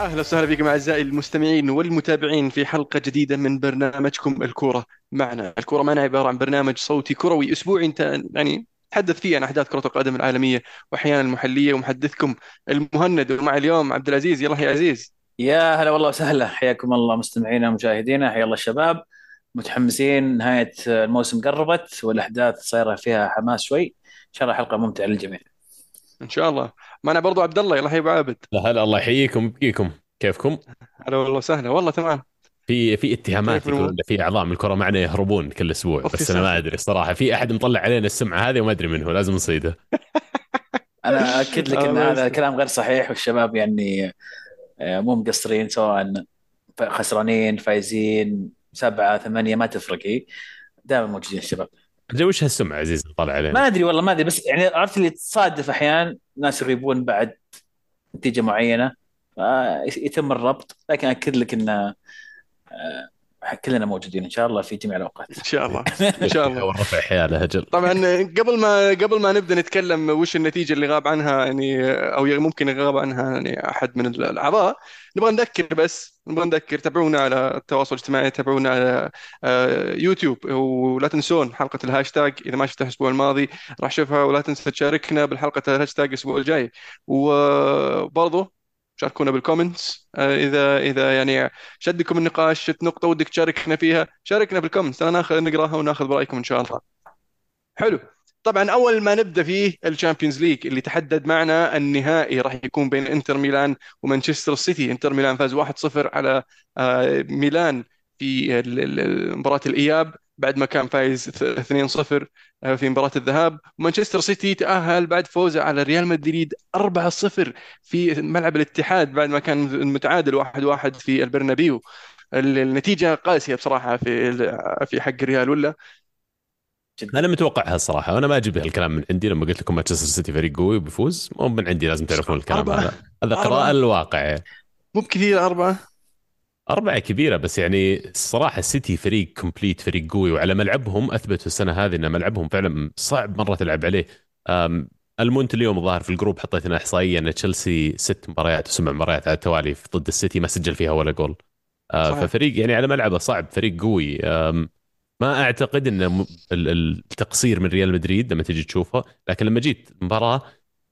أهلا وسهلا بكم أعزائي المستمعين والمتابعين في حلقة جديدة من برنامجكم الكورة معنا، الكورة معنا عبارة عن برنامج صوتي كروي أسبوعي. أنت يعني نتحدث فيه عن أحداث كرة القدم العالمية وأحيانا المحلية ومحدثكم المهند. ومع اليوم عبد العزيز. يلا يا عزيز. يا هلا والله وسهلا. حياكم الله مستمعينا ومشاهدينا. حيا الله الشباب. متحمسين. نهاية الموسم قربت والأحداث صايرة فيها حماس شوي. إن شاء الله حلقة ممتعة للجميع. إن شاء الله. معنا برضو عبد الله يلا يا أبو عابد لا هلا الله يحييكم ويبقيكم كيفكم؟ هلا والله وسهلا والله تمام في في اتهامات؟ يقولون في اعضاء من الكره معنا يهربون كل أسبوع بس أنا ما. أدري الصراحة في أحد مطلع علينا السمعة هذه وما أدري من هو لازم نصيده أنا أكد لك الله هذا. كلام غير صحيح والشباب يعني آه، مو مقصرين سواء خسرانين فايزين سبعة ثمانية ما تفرق هي دائما موجودين الشباب أجل وش هالسمعة عزيز طالع علينا؟ ما أدري والله ما أدري بس يعني عرفت اللي تصادف أحيانا ناس يغيبون بعد نتيجة معينة آه، يتم الربط لكن أكد لك أن آه، كلنا موجودين إن شاء الله في جميع الأوقات. إن شاء الله. إن شاء الله. والرفع حياله أجل طبعا قبل ما قبل ما نبدأ نتكلم وش النتيجة اللي غاب عنها يعني أو ممكن يغاب عنها يعني أحد من الأعضاء نبغى نذكر بس نبغى نذكر تابعونا على التواصل الاجتماعي تابعونا على آه، يوتيوب ولا تنسون حلقة الهاشتاج. إذا ما شفتها الأسبوع الماضي راح شوفها ولا تنسى تشاركنا بالحلقة الهاشتاج الأسبوع الجاي. وبرضه شاركونا بال comments آه، إذا إذا يعني شدكم النقاش شي نقطة ودك تشاركنا فيها شاركنا بال comments أنا ناخذ نقراها وناخذ برأيكم إن شاء الله. حلو. طبعا أول ما نبدأ فيه ال Champions League اللي تحدد معنا النهائي راح يكون بين إنتر ميلان ومانشستر سيتي. إنتر ميلان فاز 1-0 على آه، ميلان في مباراة الإياب. بعد ما كان فايز 2-0 آه، في مباراة الذهاب. ومانشستر سيتي تأهل بعد فوزه على ريال مدريد 4-0 في ملعب الاتحاد بعد ما كان متعادل 1-1 في البرنابيو. ال- النتيجة قاسية بصراحة في في حق الريال ولا؟ أنا متوقعها الصراحة. وأنا ما أجيب هالكلام من عندي. لما قلت لكم مانشستر سيتي فريق قوي وبيفوز مو من عندي لازم تعرفون الكلام. أربعة. هذا هذا. قراءة الواقع مو بكثير أربعة. أربعة كبيرة بس يعني الصراحة السيتي فريق complete فريق قوي وعلى ملعبهم أثبتوا السنة هذه أن ملعبهم فعلا صعب مرة تلعب عليه. ألمونت اليوم الظاهر في ال group حطيت لنا إحصائية أن تشيلسي ست مباريات وسبع مباريات على التوالي ضد السيتي ما سجل فيها ولا جول. أه، صحيح. ففريق يعني على ملعبه صعب فريق قوي. ما ال- ال- التقصير من ريال مدريد لما تجي تشوفه لكن لما جيت مباراة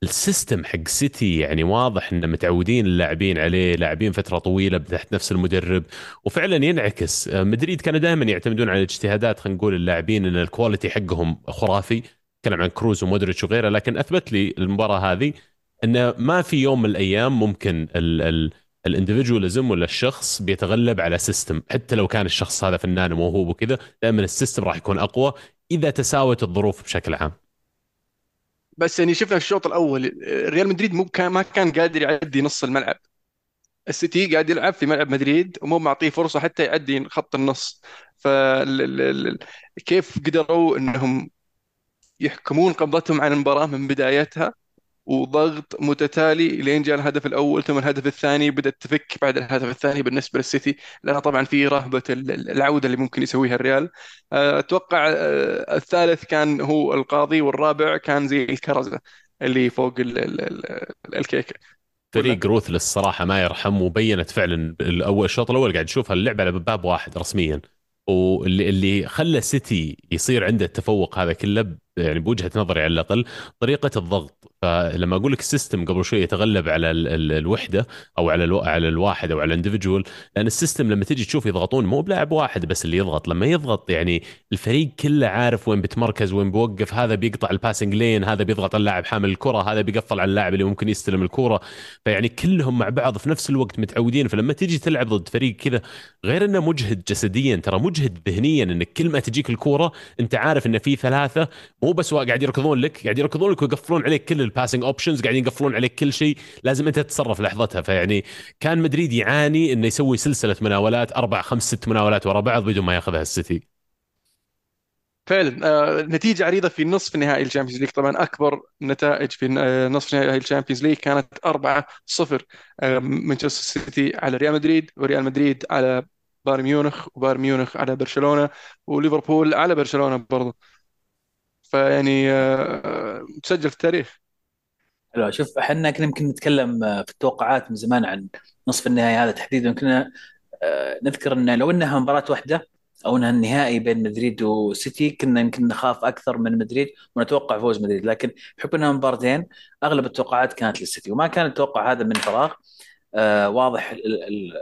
ال system حق سيتي يعني واضح إن متعودين اللاعبين عليه لاعبين فترة طويلة تحت نفس المدرب وفعلا ينعكس. آه، مدريد كانوا دائما يعتمدون على اجتهادات خلينا نقول اللاعبين إن ال quality حقهم خرافي. تكلم عن كروز ومودريتش وغيره لكن أثبت لي المباراة هذه انه ما في يوم من الأيام ممكن ال ال individualism ولا الشخص بيتغلب على system حتى لو كان الشخص هذا فنان وموهوب وكذا دائما ال system راح يكون أقوى إذا تساوت الظروف بشكل عام. بس يعني شفنا في الشوط الأول ريال مدريد مو كان ما كان قادر يعدي نص الملعب. السيتي قاعد يلعب في ملعب مدريد ومو معطيه فرصة حتى يعدي خط النص. فكيف قدروا إنهم يحكمون قبضتهم على المباراة من بدايتها؟ وضغط متتالي لين جاء الهدف الأول ثم الهدف الثاني بدأت تفك بعد الهدف الثاني بالنسبة للسيتي. لأن طبعا في رهبة ال- ال- العودة اللي ممكن يسويها الريال. أه، أتوقع أه، الثالث كان هو القاضي والرابع كان زي الكرزة اللي فوق ال ال ال الكيكة. فريق ruthless الصراحه ما يرحم وبينت فعلا الأول الشوط الأول قاعد تشوف اللعبة على باب واحد رسميا. واللي اللي خلى سيتي يصير عنده التفوق هذا كله يعني بوجهة نظري على الأقل طريقة الضغط. فلما أقول لك ال system قبل شوي يتغلب على ال ال الوحدة أو على ال على الواحد أو على ال individual لأن ال system لما تجي تشوف يضغطون مو بلاعب واحد بس اللي يضغط لما يضغط يعني الفريق كله عارف وين بتمركز وين بيوقف هذا بيقطع ال passing لين هذا بيضغط اللاعب حامل الكرة هذا بيقفل على اللاعب اللي ممكن يستلم الكرة. فيعني كلهم مع بعض في نفس الوقت متعودين. فلما تجي تلعب ضد فريق كذا غير إنه مجهد جسديا ترى مجهد ذهنيا إنك كل ما تجيك الكوره أنت عارف إن في ثلاثة مو بس قاعد يركضون لك قاعد يركضون لك ويقفلون عليك كل ال passing options قاعدين يقفلون عليك كل شيء. لازم أنت تتصرف لحظتها. فيعني كان مدريد يعاني إنه يسوي سلسلة مناولات أربع خمس ست مناولات ورا بعض بدون ما ياخذها السيتي. فعلا آه، نتيجة عريضة في نصف نهائي ال Champions League. طبعا أكبر نتائج في آه، نصف نهائي ال Champions League كانت 4-0 آه، مانشستر سيتي على ريال مدريد وريال مدريد على بايرن ميونخ وبايرن ميونخ على برشلونة وليفربول على برشلونة برضه فيعني تسجل في التاريخ. حلو. شوف إحنا كنا يمكن نتكلم آه، في التوقعات من زمان عن نصف النهائي هذا تحديدا. كنا آه، نذكر انه لو إنها مباراة واحدة أو إنها النهائي بين مدريد وسيتي كنا يمكن نخاف أكثر من مدريد ونتوقع فوز مدريد. لكن بحكم إنها مباراتين أغلب التوقعات كانت للسيتي. وما كان التوقع هذا من فراغ. آه واضح ال- ال-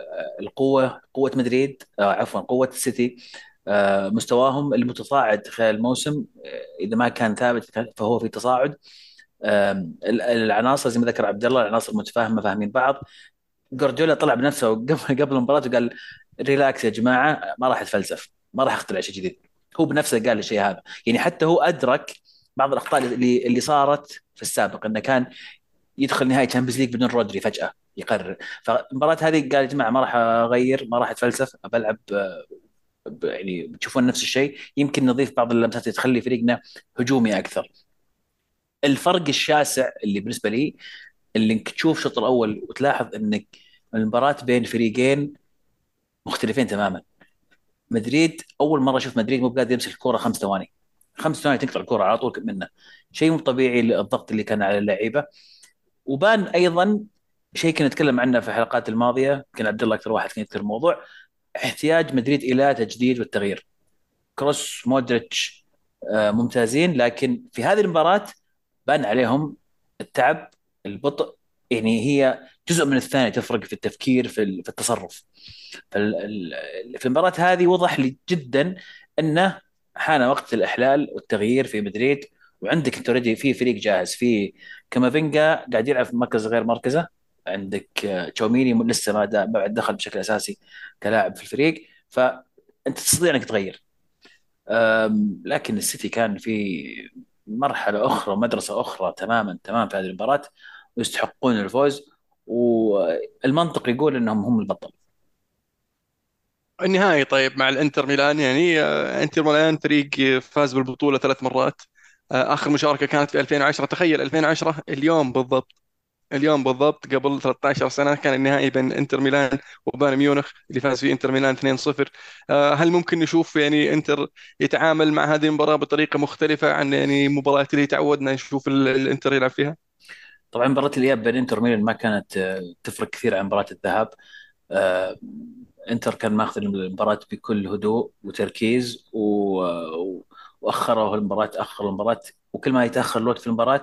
القوة قوة مدريد عفوا قوة السيتي مستواهم المتصاعد خلال الموسم. إذا ما كان ثابت فهو في تصاعد. العناصر زي ما ذكر عبد الله العناصر متفاهمة فاهمين بعض. جوارديولا طلع بنفسه قبل قبل المباراة وقال relax يا جماعة ما راح أتفلسف ما راح أخترع شيء جديد. هو بنفسه قال الشيء هذا. يعني حتى هو أدرك بعض الأخطاء اللي اللي صارت في السابق إنه كان يدخل نهائي Champions League بدون رودري فجأة يقرر. فالمباراة هذه قال يا جماعة ما راح أغير ما راح أتفلسف بلعب آه، يعني بتشوفون نفس الشيء. يمكن نضيف بعض اللمسات اللي تخلي فريقنا هجومي أكثر. الفرق الشاسع اللي بالنسبة لي اللي إنك تشوف الشوط الأول وتلاحظ إنك المباراة بين فريقين مختلفين تماما. مدريد أول مرة أشوف مدريد مو قادر يمسك الكورة خمس ثواني. خمس ثواني تقطع الكورة على طول منه. شيء مو طبيعي الضغط اللي كان على اللعيبة. وبان أيضا شيء كنا نتكلم عنه في الحلقات الماضية يمكن عبد الله أكثر واحد كان يذكر الموضوع احتياج مدريد إلى تجديد والتغيير. كروس مودريتش آه، ممتازين لكن في هذه المباراة بان عليهم التعب البطء. يعني هي جزء من الثاني تفرق في التفكير في في التصرف. في المباراة هذه وضح لي جدا أنه حان وقت الإحلال والتغيير في مدريد وعندك أنت already في فريق جاهز. في كامافينجا قاعد يلعب في مركز غير مركزه. عندك آه، تشاوميني لسه ما بعد دخل بشكل أساسي كلاعب في الفريق. فانت تستطيع أنك تغير. لكن السيتي كان في مرحلة أخرى مدرسة أخرى تماما تماما في هذه المباراة ويستحقون الفوز والمنطق يقول أنهم هم البطل. النهائي طيب مع الإنتر ميلان يعني آه، إنتر ميلان فريق فاز بالبطولة ثلاث مرات. آه، آخر مشاركة كانت في 2010 تخيل 2010 اليوم بالضبط. اليوم بالضبط قبل 13 سنة كان النهائي بين إنتر ميلان وبايرن ميونخ اللي فاز فيه إنتر ميلان 2-0 آه، هل ممكن نشوف يعني إنتر يتعامل مع هذه المباراة بطريقة مختلفة عن يعني المباريات اللي تعودنا نشوف ال- الانتر يلعب فيها؟ طبعا مباراة الإياب بين إنتر وميلان ما كانت آه، تفرق كثير عن مباراة الذهاب آه، إنتر كان ماخذ المباراة بكل هدوء وتركيز و... و- وأخره المباراة أخر المباراة وكل ما يتأخر الوقت في المباراة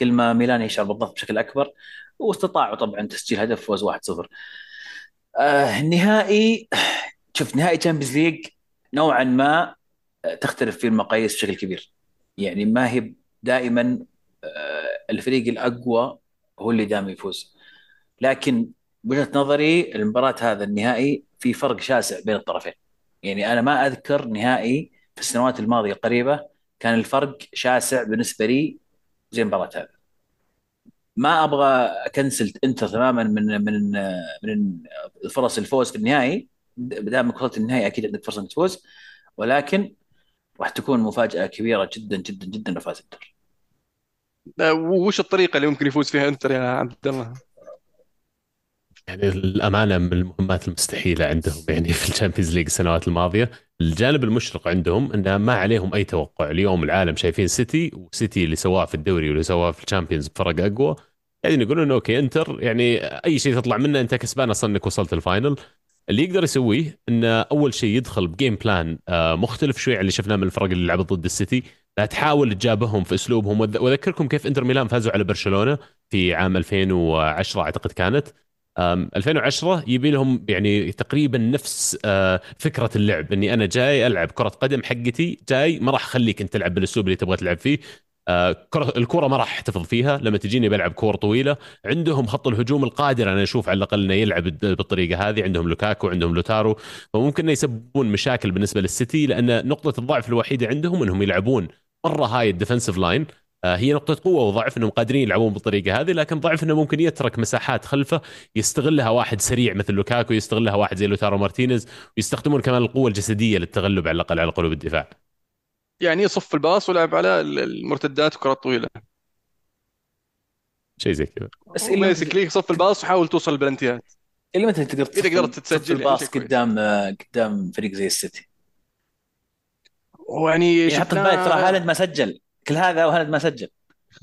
كل ما ميلان يشعر بالضغط بشكل أكبر واستطاعوا طبعا تسجيل هدف فوز 1-0 آه النهائي شوف نهائي Champions League نوعا ما آه، تختلف فيه المقاييس بشكل كبير. يعني ما هي دائما آه، الفريق الأقوى هو اللي دائما يفوز. لكن بوجهة نظري المباراة هذا النهائي في فرق شاسع بين الطرفين. يعني أنا ما أذكر نهائي في السنوات الماضية القريبة كان الفرق شاسع بالنسبة لي زي المباراة هذه ما أبغى أكنسل إنتر تماما من من من فرص الفوز في النهائي. دام وصلت النهائي أكيد عندك فرصة إنك تفوز. ولكن راح تكون مفاجأة كبيرة جدا جدا جدا لو فاز انتر وش الطريقة اللي ممكن يفوز فيها إنتر يا عبد الله؟ يعني الأمانة من المهمات المستحيلة عندهم يعني في ال Champions League السنوات الماضية. الجانب المشرق عندهم انه ما عليهم أي توقع. اليوم العالم شايفين سيتي وسيتي اللي سواه في الدوري واللي سواه في ال Champions بفرق أقوى. قاعدين يقولون انه okay إنتر يعني أي شيء تطلع منه أنت كسبان أصلا إنك وصلت ال final. اللي يقدر يسويه انه أول شيء يدخل ب game plan آه، مختلف شوي عن اللي شفناه من الفرق اللي لعبت ضد السيتي. لا تحاول تجابههم في أسلوبهم. وأذكركم كيف إنتر ميلان فازوا على برشلونة في عام 2010 أعتقد كانت. 2010 يبي لهم يعني تقريبا نفس آه، فكرة اللعب. إني أنا جاي ألعب كرة قدم حقتي جاي ما راح أخليك أنت تلعب بالأسلوب اللي تبغى تلعب فيه. آه، كرة الكرة ما راح أحتفظ فيها. لما تجيني بلعب كور طويلة عندهم خط الهجوم القادر أنا أشوف على الأقل أنه يلعب بالطريقة هذه. عندهم لوكاكو عندهم لوتارو. فممكن أنه يسببون مشاكل بالنسبة للسيتي لأن نقطة الضعف الوحيدة عندهم أنهم يلعبون مرة high ال defensive line. هي نقطة قوة وضعف إنهم قادرين يلعبون بالطريقة هذه لكن ضعف إنه ممكن يترك مساحات خلفه يستغلها واحد سريع مثل لوكاكو يستغلها واحد زي لوتارو مارتينيز ويستخدمون كمان القوة الجسدية للتغلب على الأقل على قلوب الدفاع. يعني يصف الباص ولعب على ال- المرتدات وكرات طويلة. شيء زي كذا. بس اللي basically صف الباص وحاول توصل البلنتيات. اللي متى تقدر إذا تصف- قدرت تصف تسجل يعني الباص. قدام آه، قدام فريق زي السيتي. ويعني يعني حط في بالك ترى هالاند ما سجل. كل هذا وهالاند ما سجل.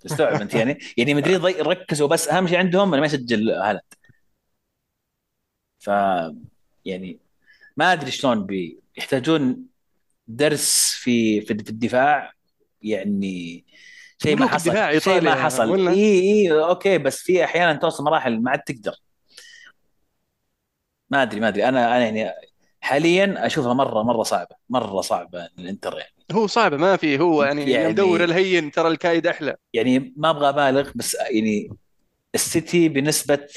تستوعب أنت يعني؟ يعني مدريد ركزوا بس أهم شيء عندهم إنه ما يسجل هالاند ف يعني ما أدري شلون بي يحتاجون درس في في الدفاع. يعني شيء ما حصل. شيء ما حصل. اي إي okay بس في أحيانا توصل مراحل ما عاد تقدر. ما أدري ما أدري. أنا أنا يعني حاليا أشوفها مره مرة صعبة. مرة صعبة الانتر يعني. هو صعب ما في هو يعني يعني الهين ترى الكايد أحلى. يعني ما أبغى أبالغ بس يعني السيتي بنسبة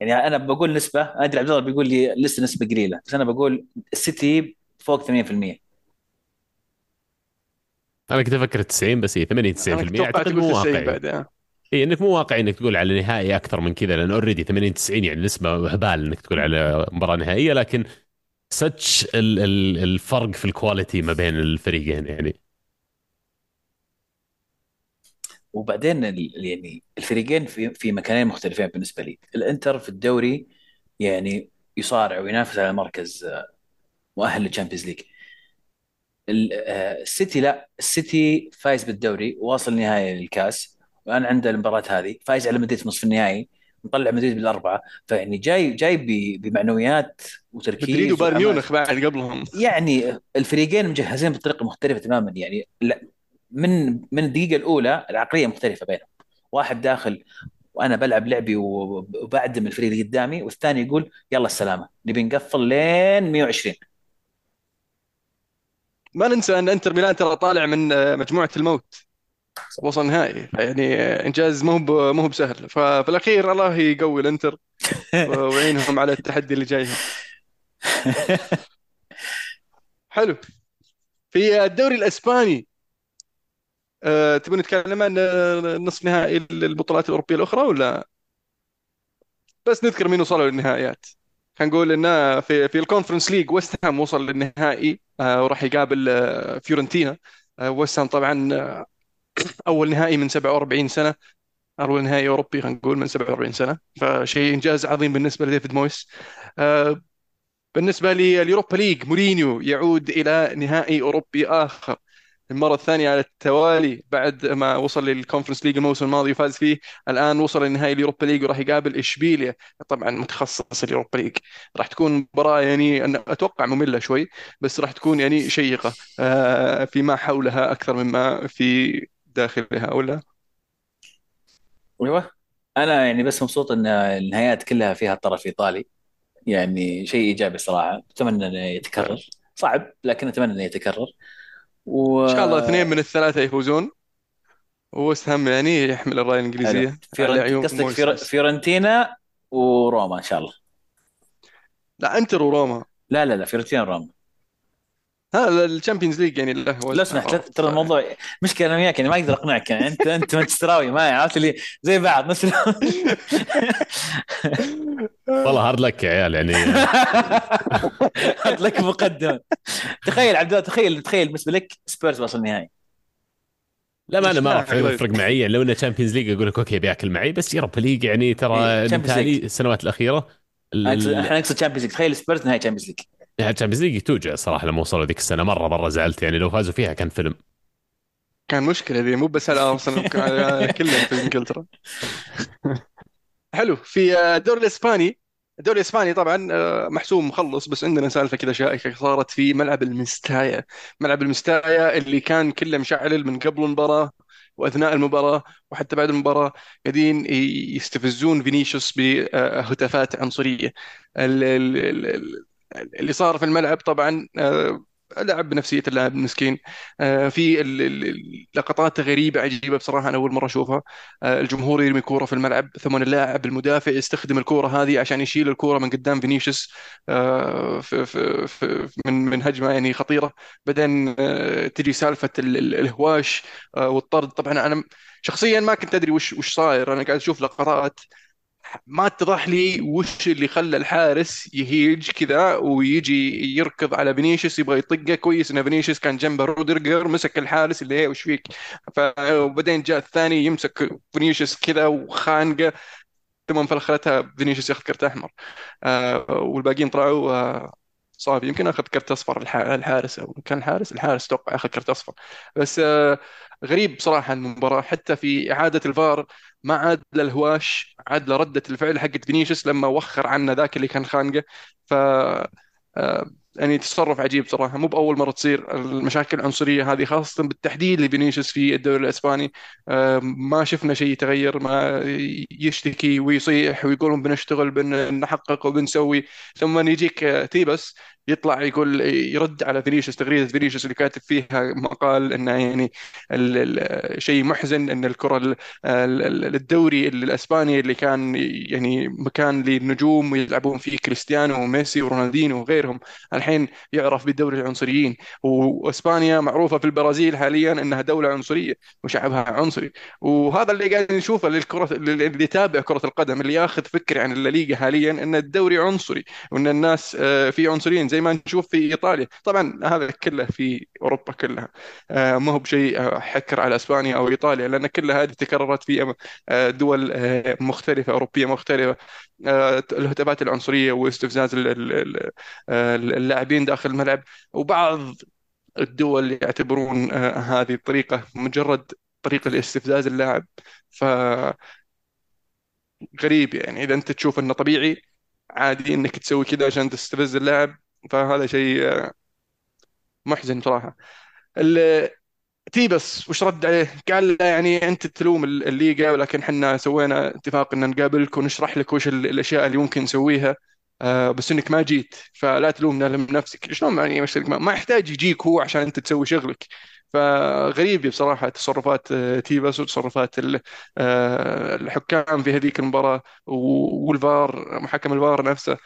يعني أنا بقول نسبة أدري عبد الله بيقول لي لسه نسبة قليلة بس أنا بقول السيتي فوق 80% أنا كنت أفكر 90 بس هي 80 90% أنا كنت أتوقع أعتقد تقول مو 90 واقعي. بعد. إي إنك مو واقعي إنك تقول على نهائي أكثر من كذا لأن already 80 90 يعني نسبة هبال إنك تقول على مباراة نهائية لكن ساتش الفرق في ال quality ما بين الفريقين يعني. وبعدين يعني الفريقين في في مكانين مختلفين بالنسبة لي. الإنتر في الدوري يعني يصارع وينافس على مركز آه، مؤهل لل Champions League آه، السيتي لا. السيتي فايز بالدوري واصل نهائي الكاس والان عنده المباراة هذه فايز على مدريد نصف النهائي. مطلع مدريد بالأربعة. فيعني جاي جاي بمعنويات مدريد وتركيز وبايرن وحماس ميونخ بعد قبلهم. يعني الفريقين مجهزين بطريقة مختلفة تماما. يعني لا من من الدقيقة الأولى العقلية مختلفة بينهم. واحد داخل وأنا بلعب لعبي وب- وبعدم الفريق اللي قدامي والثاني يقول يلا السلامة نبي نقفل لين 120 ما ننسى أن إنتر ميلان ترى طالع من آه، مجموعة الموت. وصل نهائي. يعني إنجاز مو مو بسهل. ففي الأخير الله يقوي الإنتر ويعينهم على التحدي اللي جايهم حلو. في الدوري الإسباني أه تبون نتكلم عن آه، نصف نهائي البطولات الأوروبية الأخرى ولا؟ بس نذكر مين وصلوا للنهائيات. خلينا نقول انه في في ال Conference League ويست هام وصل للنهائي آه، وراح يقابل آه، فيورنتينا. آه، ويست هام طبعا آه، أول نهائي من 47 سنة أول نهائي أوروبي خلينا نقول من 47 سنة فشيء إنجاز عظيم بالنسبة لديفيد مويس. آه، بالنسبة لل Europa League مورينيو يعود إلى نهائي أوروبي آخر. المرة الثانية على التوالي بعد ما وصل لل Conference League الموسم الماضي وفاز فيه الآن وصل لنهائي ال Europa League وراح يقابل إشبيليا طبعا متخصص ال Europa League. راح تكون مباراة يعني أنا أتوقع مملة شوي بس راح تكون يعني شيقة آه، فيما حولها أكثر مما في داخلها ولا أيوه. أنا يعني بس مبسوط إن النهايات كلها فيها طرف إيطالي. يعني شيء إيجابي صراحة. أتمنى إنه يتكرر. صعب لكن أتمنى إنه يتكرر. و إن شاء الله اثنين من الثلاثة يفوزون. ووست هام يعني يحمل الراية حلو. الإنجليزية على فيورنت... عيون قصدك مويس فيور... بس. فيورنتينا وروما إن شاء الله. لا إنتر وروما. لا لا لا فيورنتينا وروما. هذا ال Champions League يعني له لو سمحت؟ ترى الموضوع مشكلة أنا وياك يعني ما أقدر أقنعك يعني أنت أنت مانشستراوي ما عرفت اللي زي بعض نفس ال- والله hard luck يا عيال يعني حط لك مقدمه تخيل عبد الله تخيل تخيل بالنسبة لك سبيرز وصل النهائي لا ما أنا ما راح. يفرق معي يعني لو انه Champions League أقول لك okay بياكل معي بس Europa League يعني ترى إيه،. السنوات الأخيرة إحنا نقصد Champions League تخيل سبيرز نهائي Champions League ال Champions League توجع صراحة لما وصلوا ذيك السنة. مرة مرة زعلت يعني لو فازوا فيها كان فيلم. كان مشكلة ذي مو بس على ممكن على كلهم في إنجلترا. حلو في الدوري الإسباني. الدوري الإسباني طبعا آه، محسوم مخلص بس عندنا سالفة كذا شائكة صارت في ملعب المستايا. ملعب المستايا اللي كان كله مشعل من قبل المباراة وأثناء المباراة وحتى بعد المباراة قاعدين يستفزون فينيسيوس بهتافات ال- اللي صار في الملعب طبعا آه، لعب بنفسية اللاعب المسكين. آه، في لقطات غريبة عجيبة بصراحة أنا أول مرة أشوفها. آه، الجمهور يرمي كورة في الملعب ثم اللاعب المدافع يستخدم الكورة هذه عشان يشيل الكورة من قدام فينيسيوس في في في من من هجمة يعني خطيرة. بعدين تجي ال- الهواش والطرد. طبعا أنا شخصيا ما كنت أدري وش وش صاير. أنا قاعد أشوف لقطات ما اتضح لي وش اللي خلى الحارس يهيج كذا ويجي يركض على فينيسيوس يبغى يطقه كويس إن فينيسيوس كان جنبه رودرجر مسك الحارس اللي هي وش فيك؟ ف... وبعدين جاء الثاني يمسك فينيسيوس كذا وخانقه. ثم في لحظتها فينيسيوس ياخذ كرت أحمر. آه والباقيين طلعوا آه صافي. يمكن أخذ كرت أصفر الح- الحارس أو كان الحارس؟ الحارس أتوقع أخذ كرت أصفر. بس آه، غريب بصراحه المباراة. حتى في إعادة الفار ما عاد للهواش عاد لردة الفعل حقت فينيسيوس لما وخر عنا ذاك اللي كان خانقه. ف آه، يعني تصرف عجيب صراحة. مو بأول مرة تصير المشاكل العنصرية هذه خاصة بالتحديد لفينيسيوس في الدوري الإسباني. آه، ما شفنا شيء يتغير ما يشتكي ويصيح ويقولون بنشتغل بنحقق وبنسوي ثم يجيك آه، تيباس. يطلع يقول يرد على فينيسيوس تغريدة فينيسيوس اللي كاتب فيها مقال انه يعني شيء محزن إن الكرة ال- ال- الدوري الإسباني اللي كان يعني مكان للنجوم ويلعبون فيه كريستيانو وميسي ورونالدينو وغيرهم الحين يعرف بدوري العنصريين. وإسبانيا معروفة في البرازيل حاليا إنها دولة عنصرية وشعبها عنصري. وهذا اللي قاعد نشوفه للكرة اللي يتابع كرة القدم اللي ياخذ فكره عن الليغا حاليا إن الدوري عنصري وإن الناس آه، في عنصريين زي ما نشوف في إيطاليا. طبعا هذا كله في أوروبا كلها. آه، ما هو بشيء آه، حكر على إسبانيا أو إيطاليا لأن كل هذه تكررت في آه، دول مختلفة أوروبية مختلفة. الهتافات العنصرية واستفزاز ال- ال- ال- اللاعبين داخل الملعب. وبعض الدول يعتبرون هذه الطريقة مجرد طريقة لاستفزاز اللاعب. فغريب يعني. إذا أنت تشوف إنه طبيعي عادي إنك تسوي كذا عشان تستفز اللاعب. فهذا شيء آه، محزن صراحة. تيبس وش رد عليه؟ قال يعني أنت تلوم الليغا ولكن إحنا سوينا اتفاق إن نقابلك ونشرح لك وش ال- الأشياء اللي ممكن نسويها آه بس إنك ما جيت فلا تلومنا لم نفسك. شلون يعني ما ما يحتاج يجيك هو عشان أنت تسوي شغلك. فغريب بصراحة تصرفات آه، تيباس وتصرفات ال- الحكام في هذيك المباراة و- والفار محكم الفار نفسه.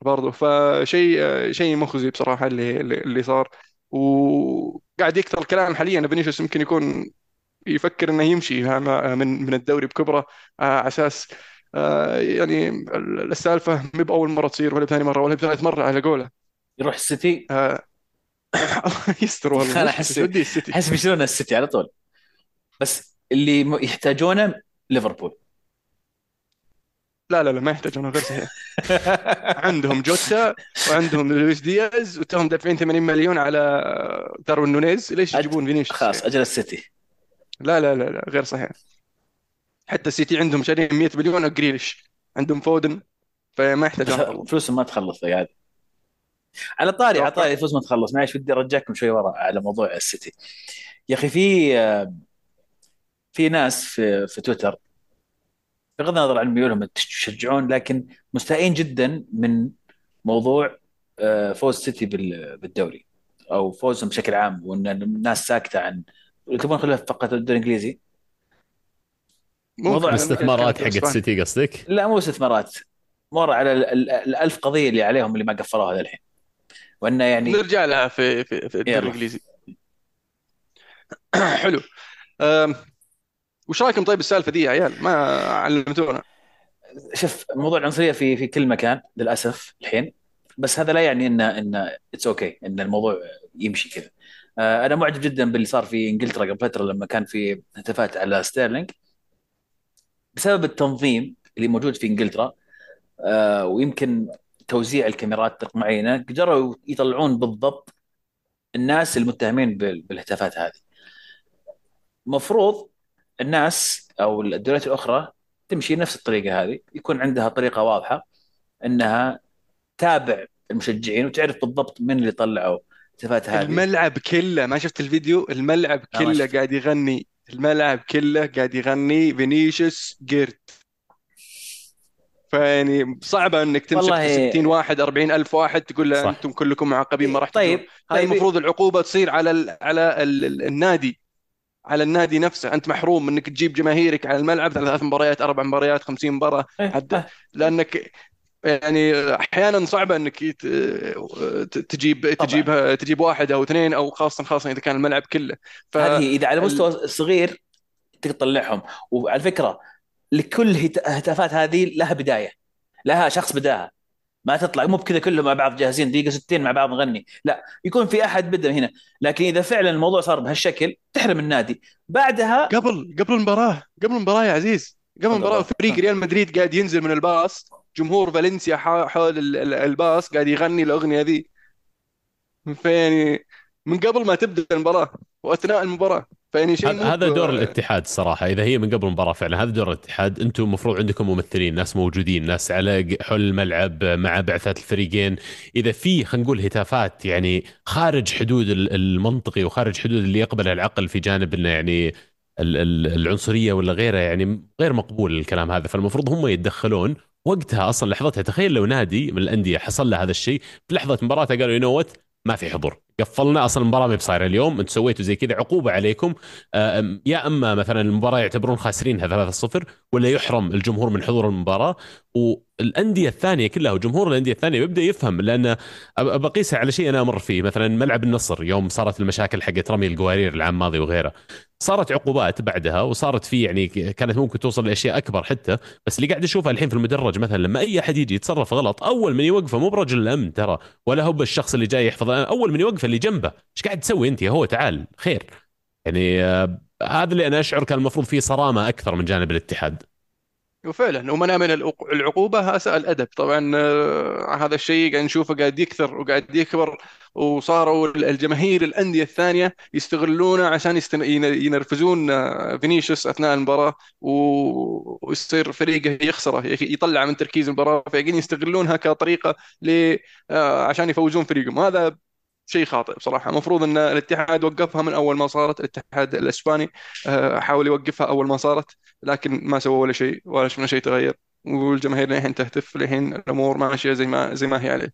برضه فشيء شيء مخزي بصراحة اللي اللي صار. وقاعد يكثر الكلام حاليا. فينيسيوس يمكن يكون يفكر إنه يمشي من من الدوري بكبره آه، على أساس آه، يعني السالفة مو بأول مرة تصير ولا بثاني مرة ولا بثالث مرة على قوله. يروح السيتي؟ الله يستر والله. أنا أحس ودي السيتي. أحس بيشيلون السيتي على طول. بس اللي يحتاجونه ليفربول. لا لا لا ما يحتاجون غير صحيح. عندهم جوتا وعندهم لويس دياز وتوهم دافعين 80 مليون على داروين نونيز. ليش يجيبون فينيسيوس خلاص؟ أجل السيتي. لا لا لا لا غير صحيح. حتى السيتي عندهم شارين 100 مليون جريليش. عندهم فودن فما يحتاجون فلوسهم ما تخلص يا قاعد على طاري على طاري الفلوس ما تخلص. معلش ودي أرجعكم شوي ورا على موضوع السيتي. يا أخي في في ناس في في تويتر بغض النظر عن ميولهم تشجعون لكن مستائين جدا من موضوع آه، فوز سيتي بال- بالدوري أو فوزهم بشكل عام وإن الناس ساكتة عن تبون نخليها فقط الدوري الإنجليزي. موضوع كانت حقت السيتي قصدك؟ لا مو استثمارات مر على ال- ال- الألف قضية اللي عليهم اللي ما قفلوها هذا الحين. وأنه يعني نرجع لها في في, في الدوري الإنجليزي. حلو. وش رايكم طيب السالفة دي يا عيال؟ ما علمتونا. شوف موضوع العنصرية في في كل مكان للأسف الحين بس هذا لا يعني إنه إنه it's okay okay, إن الموضوع يمشي كذا. آه، أنا معجب جدا باللي صار في إنجلترا قبل فترة لما كان في هتافات على ستيرلينج. بسبب التنظيم اللي موجود في إنجلترا آه، ويمكن توزيع الكاميرات معينه قدروا يطلعون بالضبط الناس المتهمين بال- بالهتافات هذه. مفروض الناس أو الدوريات الأخرى تمشي نفس الطريقة هذه يكون عندها طريقة واضحة إنها تابع المشجعين وتعرف بالضبط من اللي طلعوا الهتافات هذه. الملعب كله ما شفت الفيديو؟ الملعب كله قاعد يغني. الملعب كله قاعد يغني فينيسيوس جيرت. فيعني صعبة إنك تمسك والله 60 واحد 40 ألف واحد تقول له أنتم كلكم معاقبين ما راح طيب هذه طيب. المفروض العقوبة تصير على ال على ال النادي. على النادي نفسه. أنت محروم إنك تجيب جماهيرك على الملعب ثلاث مباريات أربع مباريات 50 مباراة. إيه، حد آه، لأنك يعني أحيانا صعبه إنك تجيب طبعا. تجيب واحد أو اثنين أو خاصة خاصة إذا كان الملعب كله. ف هذه إذا على مستوى صغير تطلعهم. وعلى فكرة لكل هت- هتافات هذه لها بداية لها شخص بداها. ما تطلع مو بكذا كلهم مع بعض جاهزين دقيقة 60 مع بعض نغني. لا يكون في أحد بدا هنا. لكن إذا فعلا الموضوع صار بهالشكل تحرم النادي. بعدها قبل قبل المباراة قبل المباراة يا عزيز. قبل المباراة فريق ريال مدريد قاعد ينزل من الباص جمهور فالنسيا حول ال- ال- الباص قاعد يغني الأغنية ذي. فيعني من قبل ما تبدأ المباراة. واثناء المباراة. فيعني شيء هذا دور الاتحاد الصراحه إذا هي من قبل المباراه فعلا هذا دور الاتحاد. أنتم المفروض عندكم ممثلين ناس موجودين ناس على حول الملعب مع بعثات الفريقين. إذا في خلينا نقول هتافات يعني خارج حدود ال- المنطقي وخارج حدود اللي يقبلها العقل في جانب إنه يعني ال- ال- العنصرية ولا غيرها يعني غير مقبول الكلام هذا. فالمفروض هم يتدخلون. وقتها أصلا لحظتها تخيل لو نادي من الأندية حصل له هذا الشيء في لحظة مباراة قالوا you know what ما في حضور. قفلنا أصلا المباراة مب صايرة اليوم. أنتم سويتوا زي كذا عقوبة عليكم. آم، يا أما مثلا المباراة يعتبرون خاسرينها 3-0 ولا يحرم الجمهور من حضور المباراة. والأندية الثانية كلها وجمهور الأندية الثانية بيبدا يفهم لأن بقيسها على شيء أنا أمر فيه. مثلا ملعب النصر يوم صارت المشاكل حقت رمي القوارير العام الماضي وغيرها صارت عقوبات بعدها وصارت في يعني كانت ممكن توصل لأشياء أكبر حتى. بس اللي قاعد اشوفها الحين في المدرج مثلا لما أي أحد يجي يتصرف غلط أول من يوقفه مو برجل الأمن ترى ولا هو بالشخص اللي جاي يحفظ أول من يوقفه اللي جنبه. إيش قاعد تسوي أنت يا هو؟ تعال خير. يعني آه، هذا اللي أنا أشعر كان المفروض فيه صرامة أكثر من جانب الاتحاد. وفعلا. ومنع من العق- العقوبة أساء الأدب طبعا آه، هذا الشيء قاعد نشوفه قاعد يكثر وقاعد يكبر. وصاروا الجماهير الأندية الثانية يستغلونه عشان يستن... ين- ينرفزون آه، فينيسيوس أثناء المباراة. و- ويصير فريقه يخسره يخ- يطلع من تركيز المباراة. فيقين يستغلونها كطريقة ل... آه، عشان يفوزون فريقهم. هذا شيء خاطئ بصراحة. المفروض أن الاتحاد وقفها من أول ما صارت الاتحاد الإسباني آه، حاول يوقفها أول ما صارت لكن ما سووا ولا شيء ولا شفنا شيء تغير. والجماهير للحين تهتف للحين الأمور ماشية زي ما زي ما هي عليه.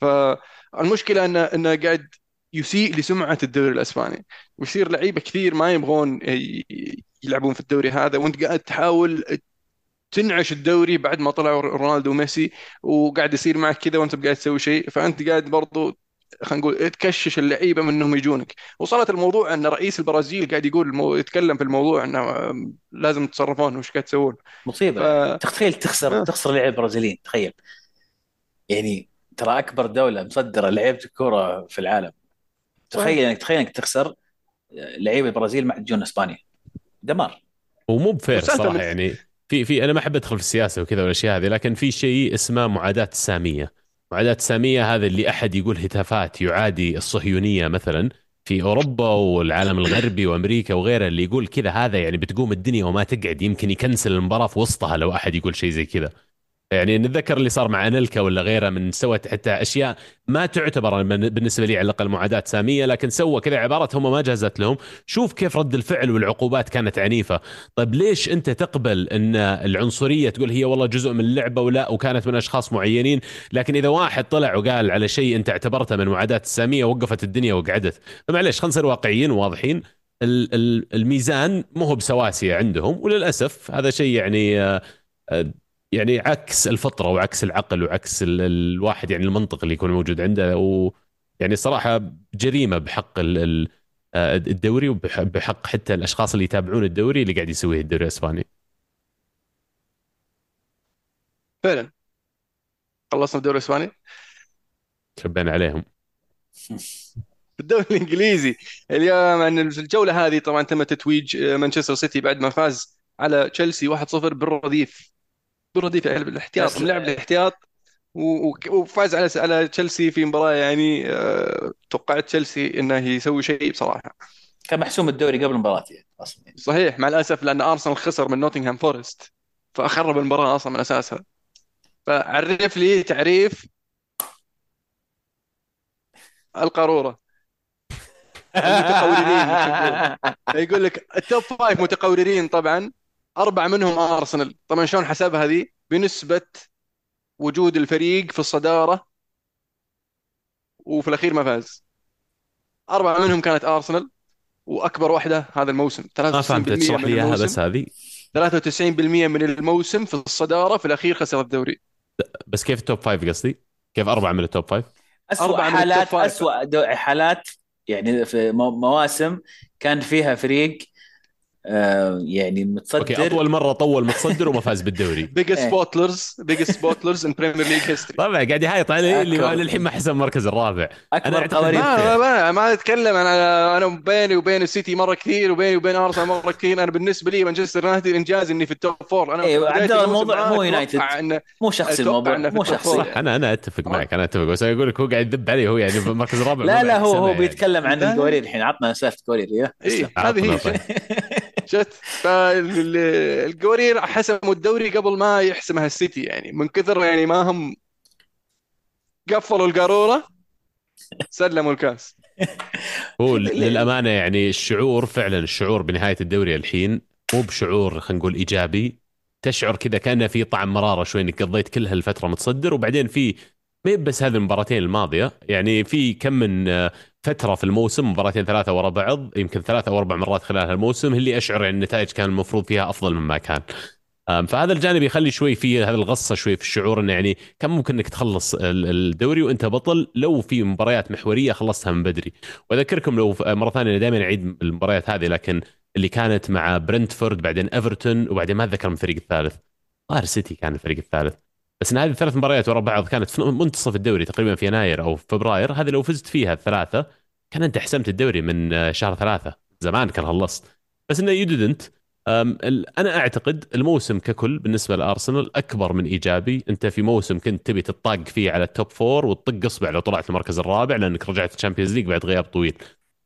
فالمشكلة انه انه قاعد يسيء لسمعة الدوري الإسباني. ويصير لعيبة كثير ما يبغون يلعبون في الدوري هذا. وأنت قاعد تحاول تنعش الدوري بعد ما طلعوا رونالدو وميسي وقاعد يصير معك كذا وأنت قاعد تسوي شيء. فأنت قاعد برضو خلينا نقول تكشش اللعيبة من إنهم يجونك. وصلت الموضوع إن رئيس البرازيل قاعد يقول المو... يتكلم في الموضوع إنه لازم تتصرفون وش قاعد تسوون؟ ف مصيبه تخيل تخسر آه، تخسر لعيبه برازيليين تخيل. يعني ترى أكبر دولة مصدرة لعيبة الكوره في العالم. تخيل انك تخيل إنك تخسر لعيبة البرازيل مع تجون إسبانيا. دمار. ومو بفير من يعني. في في أنا ما أحب أدخل في السياسة وكذا والأشياء هذه لكن في شيء اسمه معاداة السامية. معاداه الساميه هذا اللي أحد يقول هتافات يعادي الصهيونية مثلا في أوروبا والعالم الغربي وأمريكا وغيره اللي يقول كذا هذا يعني بتقوم الدنيا وما تقعد يمكن يكنسل المباراة في وسطها لو أحد يقول شيء زي كذا. يعني نتذكر اللي صار مع انيلكا ولا غيره من سوت حتى أشياء ما تعتبر بالنسبة لي على الأقل معاداة سامية لكن سوى كذا عبارات هم ما جازت لهم. شوف كيف رد الفعل والعقوبات كانت عنيفة. طيب ليش أنت تقبل أن العنصرية تقول هي والله جزء من اللعبة ولا وكانت من أشخاص معينين؟ لكن إذا واحد طلع وقال على شيء أنت اعتبرته من معاداة الساميه وقفت الدنيا وقعدت. فمعليش خلينا نصير واقعيين وواضحين. ال- ال- الميزان مو هو بسواسية عندهم وللأسف هذا شيء يعني آه، آه، يعني عكس الفطرة وعكس العقل وعكس ال- الواحد يعني المنطق اللي يكون موجود عنده. ويعني صراحة جريمة بحق آه، الدوري وبحق حتى الأشخاص اللي يتابعون الدوري اللي قاعد يسويه الدوري الأسباني. فعلا. خلصنا الدوري الأسباني؟ شبينا عليهم. في الدوري الإنجليزي. اليوم عن الجولة هذه طبعا تم تتويج آه، مانشستر سيتي بعد ما فاز على تشيلسي 1-0 بالرديف يعني بالاحتياط بس ملعب الاحتياط و- و- وفاز على على تشيلسي في مباراة يعني آه، توقعت تشيلسي إنه يسوي شيء بصراحة. كان محسوم الدوري قبل المباراة يعني أصلا. يعني. صحيح مع الأسف لأن أرسنال خسر من نوتنغهام فورست فخرب المباراة أصلا من أساسها. فعرف لي تعريف القارورة. المتقوررين يقول لك ال top five متقوررين طبعا. أربعة منهم ارسنال طبعا شلون حسبها ذي؟ بنسبة وجود الفريق في الصدارة وفي الأخير ما فاز. أربعة منهم كانت ارسنال وأكبر واحدة هذا الموسم. 93% ما فهمت من تشرح لي الموسم. بس هذه. 93% من الموسم في الصدارة في الأخير خسر الدوري. بس كيف ال top five قصدي؟ كيف أربعة من ال top five؟ أربعة التوب حالات دو- حالات يعني في مو- مواسم كان فيها فريق آه يعني okay متصدر أطول مرة طول متصدر وما فاز بالدوري biggest إيه. bottlers biggest bottlers in Premier League history طبعا قاعد يهايط علي اللي. للحين ما حسب المركز الرابع أعتقد قوارير ما- ما أتكلم أنا أنا بيني وبين السيتي مرة كثير وبيني وبين أرسنال مرة كثير أنا بالنسبة لي مانشستر يونايتد إنجاز إني في ال top four أنا إيه، بداية عبد الله، الموسم الموضوع مو يونايتد. مو شخصي الموضوع مو شخصي. صح أنا أنا أتفق معك أنا أتفق بس أنا أقول لك هو قاعد يذب علي هو يعني في المركز الرابع لا لا هو هو يعني. بيتكلم عن لا. القوارير الحين عطنا سالفه قوارير إيه عطنا هذه هي جت فالقوارير حسموا الدوري قبل ما يحسمها السيتي يعني من كثر يعني ما هم قفلوا القارورة سلموا الكاس هو؟ للأمانة يعني الشعور فعلا الشعور بنهاية الدوري الحين مو بشعور خلينا نقول إيجابي تشعر كذا كأنه في طعم مرارة شوي إنك قضيت كل هالفترة متصدر وبعدين في ما بس هذه المباراتين الماضية. يعني في كم من آه، فترة في الموسم مباراتين ثلاثة ورا بعض يمكن ثلاث أو أربع مرات خلال هالموسم اللي أشعر إن النتائج كان المفروض فيها أفضل مما كان. فهذا الجانب يخلي شوي في هذا الغصة شوي في الشعور إنه يعني كان ممكن إنك تخلص ال- الدوري وأنت بطل لو في مباريات محورية خلصتها من بدري. وأذكركم لو مرة ثانية دائما أعيد المباريات هذه لكن اللي كانت مع برنتفورد بعدين إيفرتون وبعدين ما أتذكر من الفريق الثالث. ظاهر سيتي كان الفريق الثالث. بس إن هذه الثلاث مباريات ورا بعض كانت في منتصف الدوري تقريبا في يناير أو فبراير هذه لو فزت فيها الثلاثه كان أنت حسمت الدوري من آه، شهر ثلاثة زمان كان خلصت. بس إنه you ال- أنا أعتقد الموسم ككل بالنسبة لأرسنال أكبر من إيجابي. أنت في موسم كنت تبي تطاق فيه على ال top four وتطق أصبع لو طلعت المركز الرابع لأنك رجعت ال Champions League بعد غياب طويل.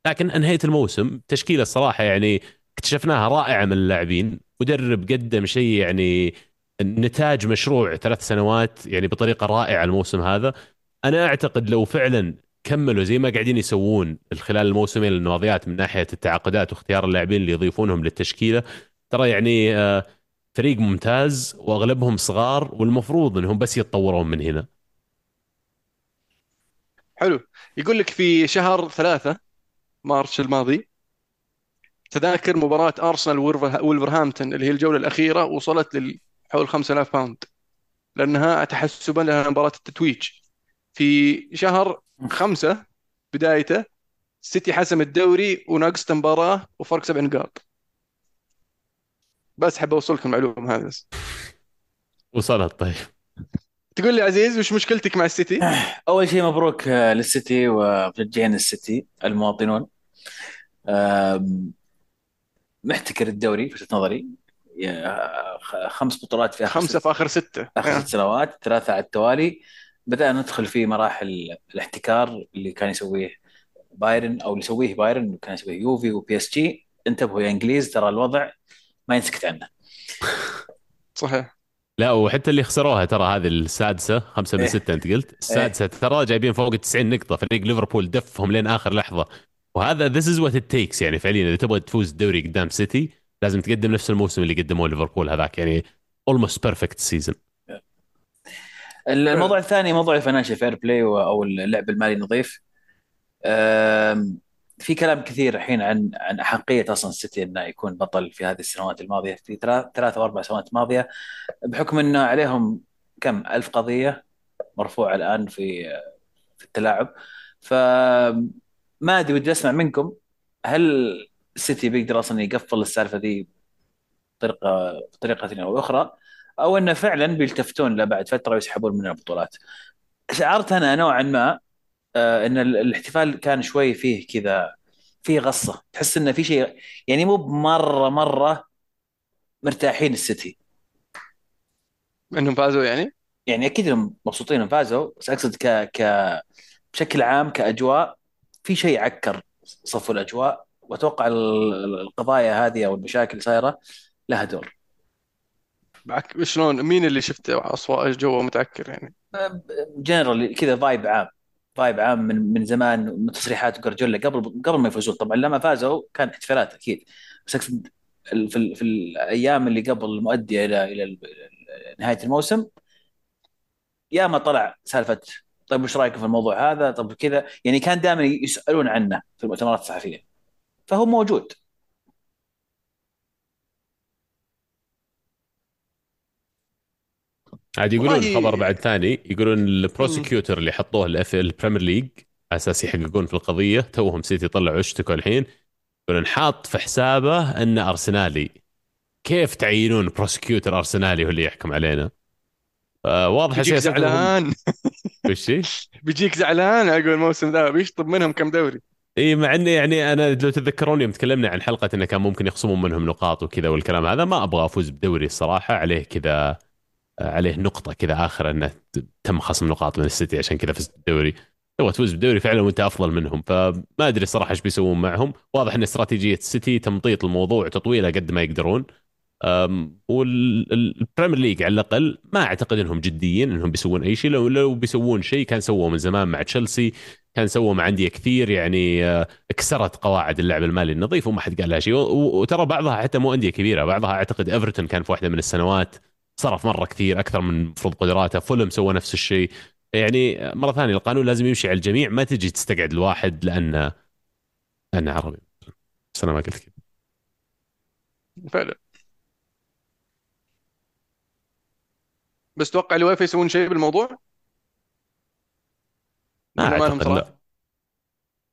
لكن أنهيت الموسم تشكيلة الصراحة يعني اكتشفناها رائعة من اللاعبين. مدرب قدم شيء يعني نتاج مشروع ثلاث سنوات يعني بطريقة رائعة الموسم هذا. أنا أعتقد لو فعلا كملوا زي ما قاعدين يسوون خلال الموسمين الماضيات من ناحية التعاقدات واختيار اللاعبين اللي يضيفونهم للتشكيلة ترى يعني آه، فريق ممتاز وأغلبهم صغار والمفروض إنهم بس يتطورون من هنا. حلو. يقول لك في شهر ثلاثة March الماضي تذاكر مباراة أرسنال وولفر- وولفرهامبتون اللي هي الجولة الأخيرة وصلت لحول 5000 pound لأنها تحسبا لها مباراة التتويج. في شهر خمسة بدايته السيتي حسم الدوري وناقصته مباراة وفرق سبع نقاط. بس حاب أوصل لكم المعلومة هذه بس. وصلت طيب. تقول لي عزيز وش مشكلتك مع السيتي؟ أول شيء مبروك آه، للسيتي ومشجعين السيتي المواطنون. محتكر الدوري في وجهة نظري. خمس بطولات في آخر خمسة ست, في آخر ستة. آخر ست سنوات ثلاثة على التوالي. بدأنا ندخل في مراحل الاحتكار اللي كان يسويه بايرن أو اللي يسويه بايرن وكان يسويه يوفي وبي اس جي انتبهوا يا إنجليز ترى الوضع ما ينسكت عنه. صحيح. لا وحتى اللي خسروها ترى هذه السادسة خمسة من إيه. ستة أنت قلت. السادسة ترى جايبين فوق ال 90 نقطة. فريق ليفربول دفهم لين آخر لحظة. وهذا this is what it takes يعني فعليا. إذا تبغى تفوز الدوري قدام سيتي لازم تقدم نفس الموسم اللي قدموه ليفربول هذاك يعني almost perfect season الموضوع الثاني موضوع ال financial fair play أو اللعب المالي النظيف في كلام كثير الحين عن عن أحقية أصلا السيتي إنه يكون بطل في هذه السنوات الماضية في ثلاث أو أربع سنوات ماضية بحكم انه عليهم كم؟ ألف قضية مرفوعة الآن في في التلاعب. فما أدري ودي أسمع منكم هل السيتي بيقدر أصلا يقفل السالفة ذي بطريقه بطريقة أو أخرى أو إنه فعلا بيلتفتون له بعد فترة ويسحبون من البطولات. شعرت أنا نوعا ما آه، إن ال- الاحتفال كان شوي فيه كذا فيه غصة. تحس إنه في شيء يعني مو بمره مرة مرتاحين السيتي. إنهم فازوا يعني؟ يعني أكيد إنهم مبسوطين إنهم فازوا بس أقصد ك ك بشكل عام كأجواء في شيء عكر صفو الأجواء. وأتوقع ال- القضايا هذه أو المشاكل اللي صايره لها دور. بعك شلون؟ مين اللي شفته اصوات جو متعكر يعني؟ جنرال كذا فايب عام. فايب عام من من زمان من تصريحات جوارديولا قبل قبل ما يفوزون. طبعا لما فازوا كان احتفالات أكيد. بس أقصد في في الأيام اللي قبل المؤدية إلى إلى ال- نهاية الموسم يا ما طلع سالفة طيب وش رايكم في الموضوع هذا؟ طيب كذا. يعني كان دائما يسألون عنه في المؤتمرات الصحفية. فهو موجود. عاد يقولون والله- خبر بعد ثاني يقولون ال prosecutor اللي حطوه الاف البريمير ليج على أساس يحققون في القضية توهم سيتي طلعوا اشتكوا الحين يقول حاط في حسابه انه أرسنالي. كيف تعينون prosecutor أرسنالي هو اللي يحكم علينا؟ آه واضح بيجيك زعلان. وش هي؟ بيجيك زعلان عقب الموسم ذا بيشطب منهم كم دوري. إي مع إني يعني أنا لو تتذكرون يوم تكلمنا عن حلقة إنه كان ممكن يخصمون منهم نقاط وكذا والكلام هذا ما أبغى أفوز بدوري الصراحة عليه كذا عليه نقطة كذا اخر إنه تم خصم نقاط من السيتي عشان كذا فزت بالدوري تبغى تفوز بالدوري فعلا وأنت أفضل منهم فما أدري الصراحة إيش بيسوون معهم. واضح إن استراتيجية السيتي تمطيط الموضوع تطويله قد ما يقدرون. والبريمير ليج على الأقل ما أعتقد إنهم جديين إنهم بيسوون أي شيء. لو لو بيسوون شيء كان سووه من زمان مع تشيلسي كان سووا مع أندية كثير يعني آه، كسرت قواعد اللعب المالي النظيف وما حد قال لها شيء. وترى بعضها حتى مو أندية كبيرة بعضها أعتقد ايفرتون كان في واحدة من السنوات صرف مرة كثير أكثر من المفروض قدراته. فولم سوى نفس الشيء. يعني مرة ثانية القانون لازم يمشي على الجميع ما تجي تستقعد الواحد لأن أنا عربي. بس أنا ما قلت كذا. فعلا. بس توقع الويفا يسوون شيء بالموضوع؟ ما ما لهم أعتقد؟ لا.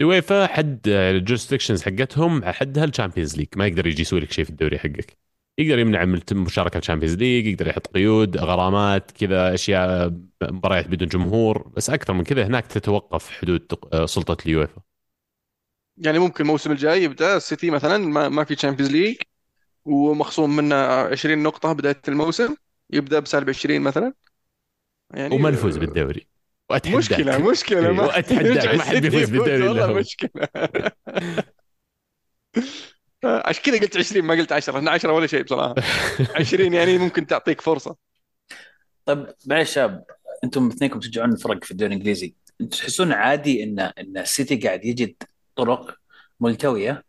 الويفا حد الجوستكشنز حقتهم حدها الشامبيونز ليج ما يقدر يجي يسوي لك شيء في الدوري حقك. يقدر يمنع من المشاركه الشامبيونز ليج يقدر يحط قيود غرامات كذا أشياء مباريات بدون جمهور. بس أكثر من كذا هناك تتوقف حدود سلطة اليويفا. يعني ممكن الموسم الجاي يبدأ السيتي مثلا ما, ما في تشامبيونز ليج ومخصوم منه 20 نقطة بداية الموسم. يبدأ بسالب 20 مثلا؟ يعني وما نفوز بالدوري. وأتحداك. مشكلة مشكلة. إيه، ما وأتحداك، ما حد بيفوز بالدوري والله هو. مشكلة. عشان كذا قلت 20 ما قلت 10 لأن 10 ولا شيء بصراحة. 20 يعني ممكن تعطيك فرصة. طيب معلش شباب أنتم اثنينكم تشجعون الفرق في الدوري الإنجليزي. أنتم تحسون عادي إن إن السيتي قاعد يجد طرق ملتوية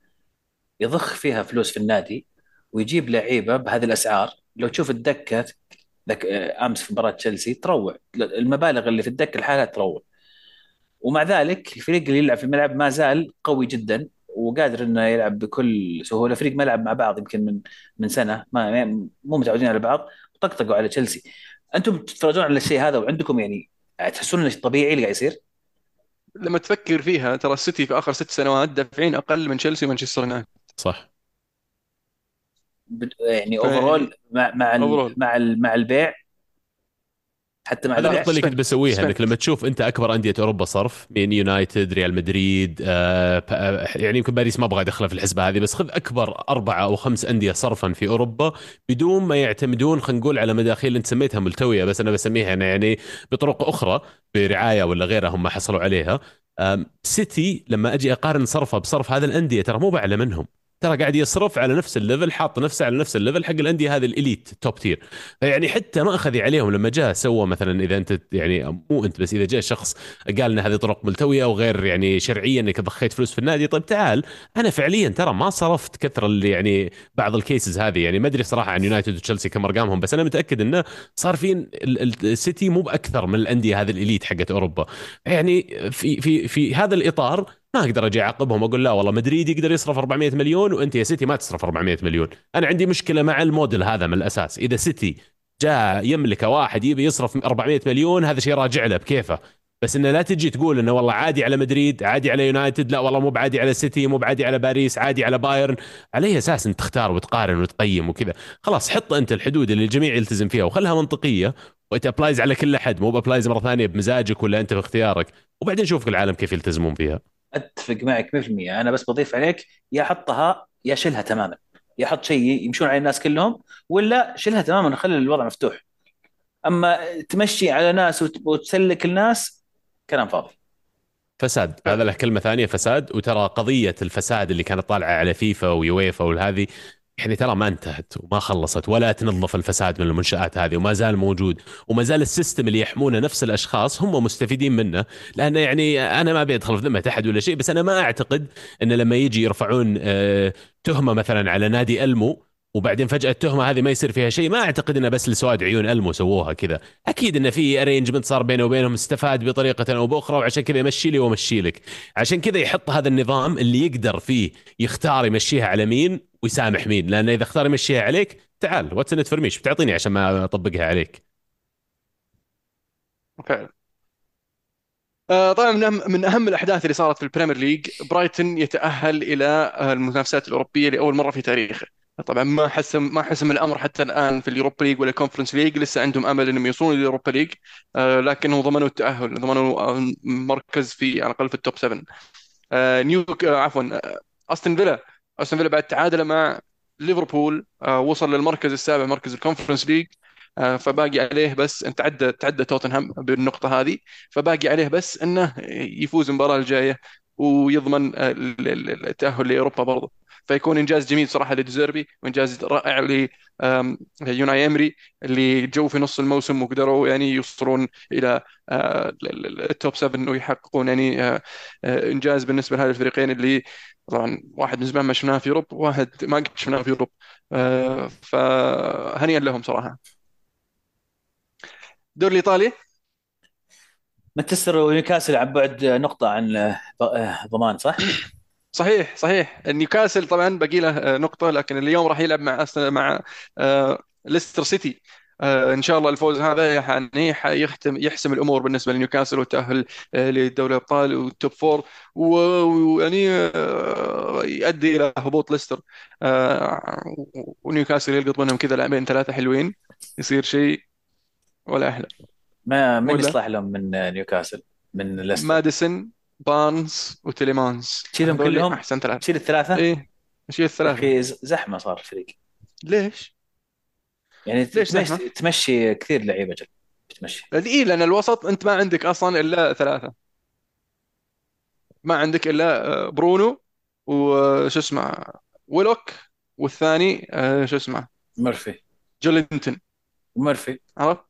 يضخ فيها فلوس في النادي ويجيب لعيبة بهذه الأسعار لو تشوف الدكة ذاك آه، أمس في مباراة تشيلسي تروع. المبالغ اللي في الدكة لحالها تروع. ومع ذلك الفريق اللي يلعب في الملعب ما زال قوي جدا وقادر إنه يلعب بكل سهولة. فريق ما لعب مع بعض يمكن من من سنة ما مو متعودين على بعض وطقطقوا على تشيلسي. أنتم تتفرجون على الشيء هذا وعندكم يعني تحسون إنه طبيعي اللي قاعد يصير؟ لما تفكر فيها ترى السيتي في آخر ست سنوات دافعين أقل من تشيلسي ومانشستر يونايتد. صح. يعني overall مع مع ال- Overall. مع ال- مع البيع حتى مع النقطة اللي كنت بسويها. إنك لما تشوف أنت أكبر أندية أوروبا صرف من يونايتد ريال مدريد آه آه، يعني يمكن باريس ما أبغى ادخلها في الحسبة هذه بس خذ أكبر أربعة أو خمس أندية صرفا في أوروبا بدون ما يعتمدون خلينا نقول على مداخيل أنت سميتها ملتوية بس أنا بسميها أنا يعني بطرق أخرى برعاية ولا غيرها هم حصلوا عليها سيتي لما أجي أقارن صرفه بصرف هذه الأندية ترى مو بعلى منهم ترى قاعد يصرف على نفس ال level حاط نفسه على نفس ال level حق الأندية هذه ال elite top tier فيعني حتى ما أخذ عليهم لما جاء سوى مثلا إذا أنت يعني مو أنت بس إذا جاء شخص قال إن هذه طرق ملتوية وغير يعني شرعية إنك ضخيت فلوس في النادي طيب تعال. أنا فعليا ترى ما صرفت كثر اللي يعني بعض ال cases هذه. يعني ما أدري صراحة عن يونايتد وتشيلسي كم أرقامهم بس أنا متأكد إنه صار في ال- ال- السيتي مو بأكثر من الأندية هذه ال elite حقت أوروبا. يعني في في في هذا الإطار ما أقدر أجي اعاقبهم وأقول لا والله مدريد يقدر يصرف 400 مليون وأنت يا سيتي ما تصرف 400 مليون. أنا عندي مشكلة مع الموديل هذا من الأساس. إذا سيتي جاء يملك واحد يبي يصرف 400 مليون هذا شيء راجع له بكيفه. بس إنه لا تجي تقول إنه والله عادي على مدريد عادي على يونايتد لا والله مو بعادي على سيتي مو بعادي على باريس عادي على بايرن. على أي أساس أنت تختار وتقارن وتقيم وكذا؟ خلاص حط أنت الحدود اللي الجميع يلتزم فيها وخلها منطقية. و to applies على كل احد مو ب applies مرة ثانية بمزاجك ولا أنت باختيارك. وبعدين شوف العالم كيف يلتزمون فيها. أتفق معك 100% أنا بس بضيف عليك يا حطها يا شيلها تماما. يا حط شيء يمشون عليه الناس كلهم ولا شيلها تماما وخلي الوضع مفتوح. أما تمشي على ناس وت- وتسلك الناس كلام فاضي. فساد. هذا له كلمة ثانية فساد. وترى قضية الفساد اللي كانت طالعة على فيفا ويويفا وهذه يعني ترى ما انتهت وما خلصت ولا تنظف الفساد من المنشآت هذه وما زال موجود وما زال ال system اللي يحمونه نفس الأشخاص هم مستفيدين منه لأنه يعني أنا ما أبي أدخل في ذمة أحد ولا شيء بس أنا ما أعتقد إن لما يجي يرفعون آه، تهمة مثلا على نادي ألمو وبعدين فجأة التهمة هذه ما يصير فيها شيء ما أعتقد إنه بس لسواد عيون ألمو سووها كذا. أكيد انه في arrangement صار بينه وبينهم استفاد بطريقة أو بأخرى وعشان كذا يمشي لي وامشي لك. عشان كذا يحط هذا النظام اللي يقدر فيه يختار يمشيها على مين؟ ويسامح مين؟ لأن إذا اختار يمشيها عليك تعال. What's in it for me ايش بتعطيني عشان ما أطبقها عليك؟ فعلا آه، طبعا من اهم الأحداث اللي صارت في البريمير ليج برايتون يتأهل إلى المنافسات الأوروبية لأول مرة في تاريخه. طبعا ما حسم ما حسم الأمر حتى الآن في اليوروبا ليج ولا الكونفرنس ليج لسه عندهم أمل إنهم يوصلون لليوروبا ليج. آه، لكنهم ضمنوا التأهل ضمنوا آه، مركز في على الأقل في ال top 7 آه، نيوك آه، عفوا أستون فيلا أستون فيلا بعد تعادل مع ليفربول آه، وصل للمركز السابع مركز الكونفرنس ليج آه، فباقي عليه بس أن تعدى تعدى توتنهام بالنقطة هذه فباقي عليه بس أنه يفوز المباراة الجاية ويضمن آه، ال- ال- التأهل لأوروبا برضه فيكون إنجاز جميل صراحة لديزيربي وإنجاز رائع ل آم، يوناي إمري اللي جو في نص الموسم وقدروا يعني يوصلون إلى آه، ال- ال- ال top 7 ويحققون يعني آه، إنجاز بالنسبة لهذه الفريقين اللي طبعا واحد من زمان ما شفناه في أوروبا واحد ما قد شفناه في أوروبا. فهنيئا لهم صراحة. الدوري الإيطالي. مانشستر ونيوكاسل عن بعد نقطة عن ضمان صح؟ صحيح صحيح. نيوكاسل طبعا باقي له آه، نقطة لكن اليوم راح يلعب مع مع آه، ليستر سيتي. آه، إن شاء الله الفوز هذا يعني حيختم يحسم الأمور بالنسبة لنيوكاسل والتأهل آه، لدوري الأبطال وال top four ويعني آه، يؤدي إلى هبوط ليستر. آه، ونيوكاسل يلقط منهم كذا لاعبين ثلاثة حلوين يصير شيء ولا أحلى ما من ولا؟ يصلح لهم من نيوكاسل من ليستر. ماديسون بارنز وتيليمانز. شيلهم كلهم؟ أحسن ثلاثة. شيل الثلاثة؟ إيه الثلاثة. أخي ز- زحمة صار الفريق. ليش؟ يعني ليش تمشي, زحمة؟ تمشي كثير لعيبة جل بتمشي اي لأن الوسط أنت ما عندك أصلا إلا ثلاثة. ما عندك إلا آه، برونو وشو اسمه ويلوك والثاني آه، شو اسمه ميرفي جولينتون. ميرفي عرفت؟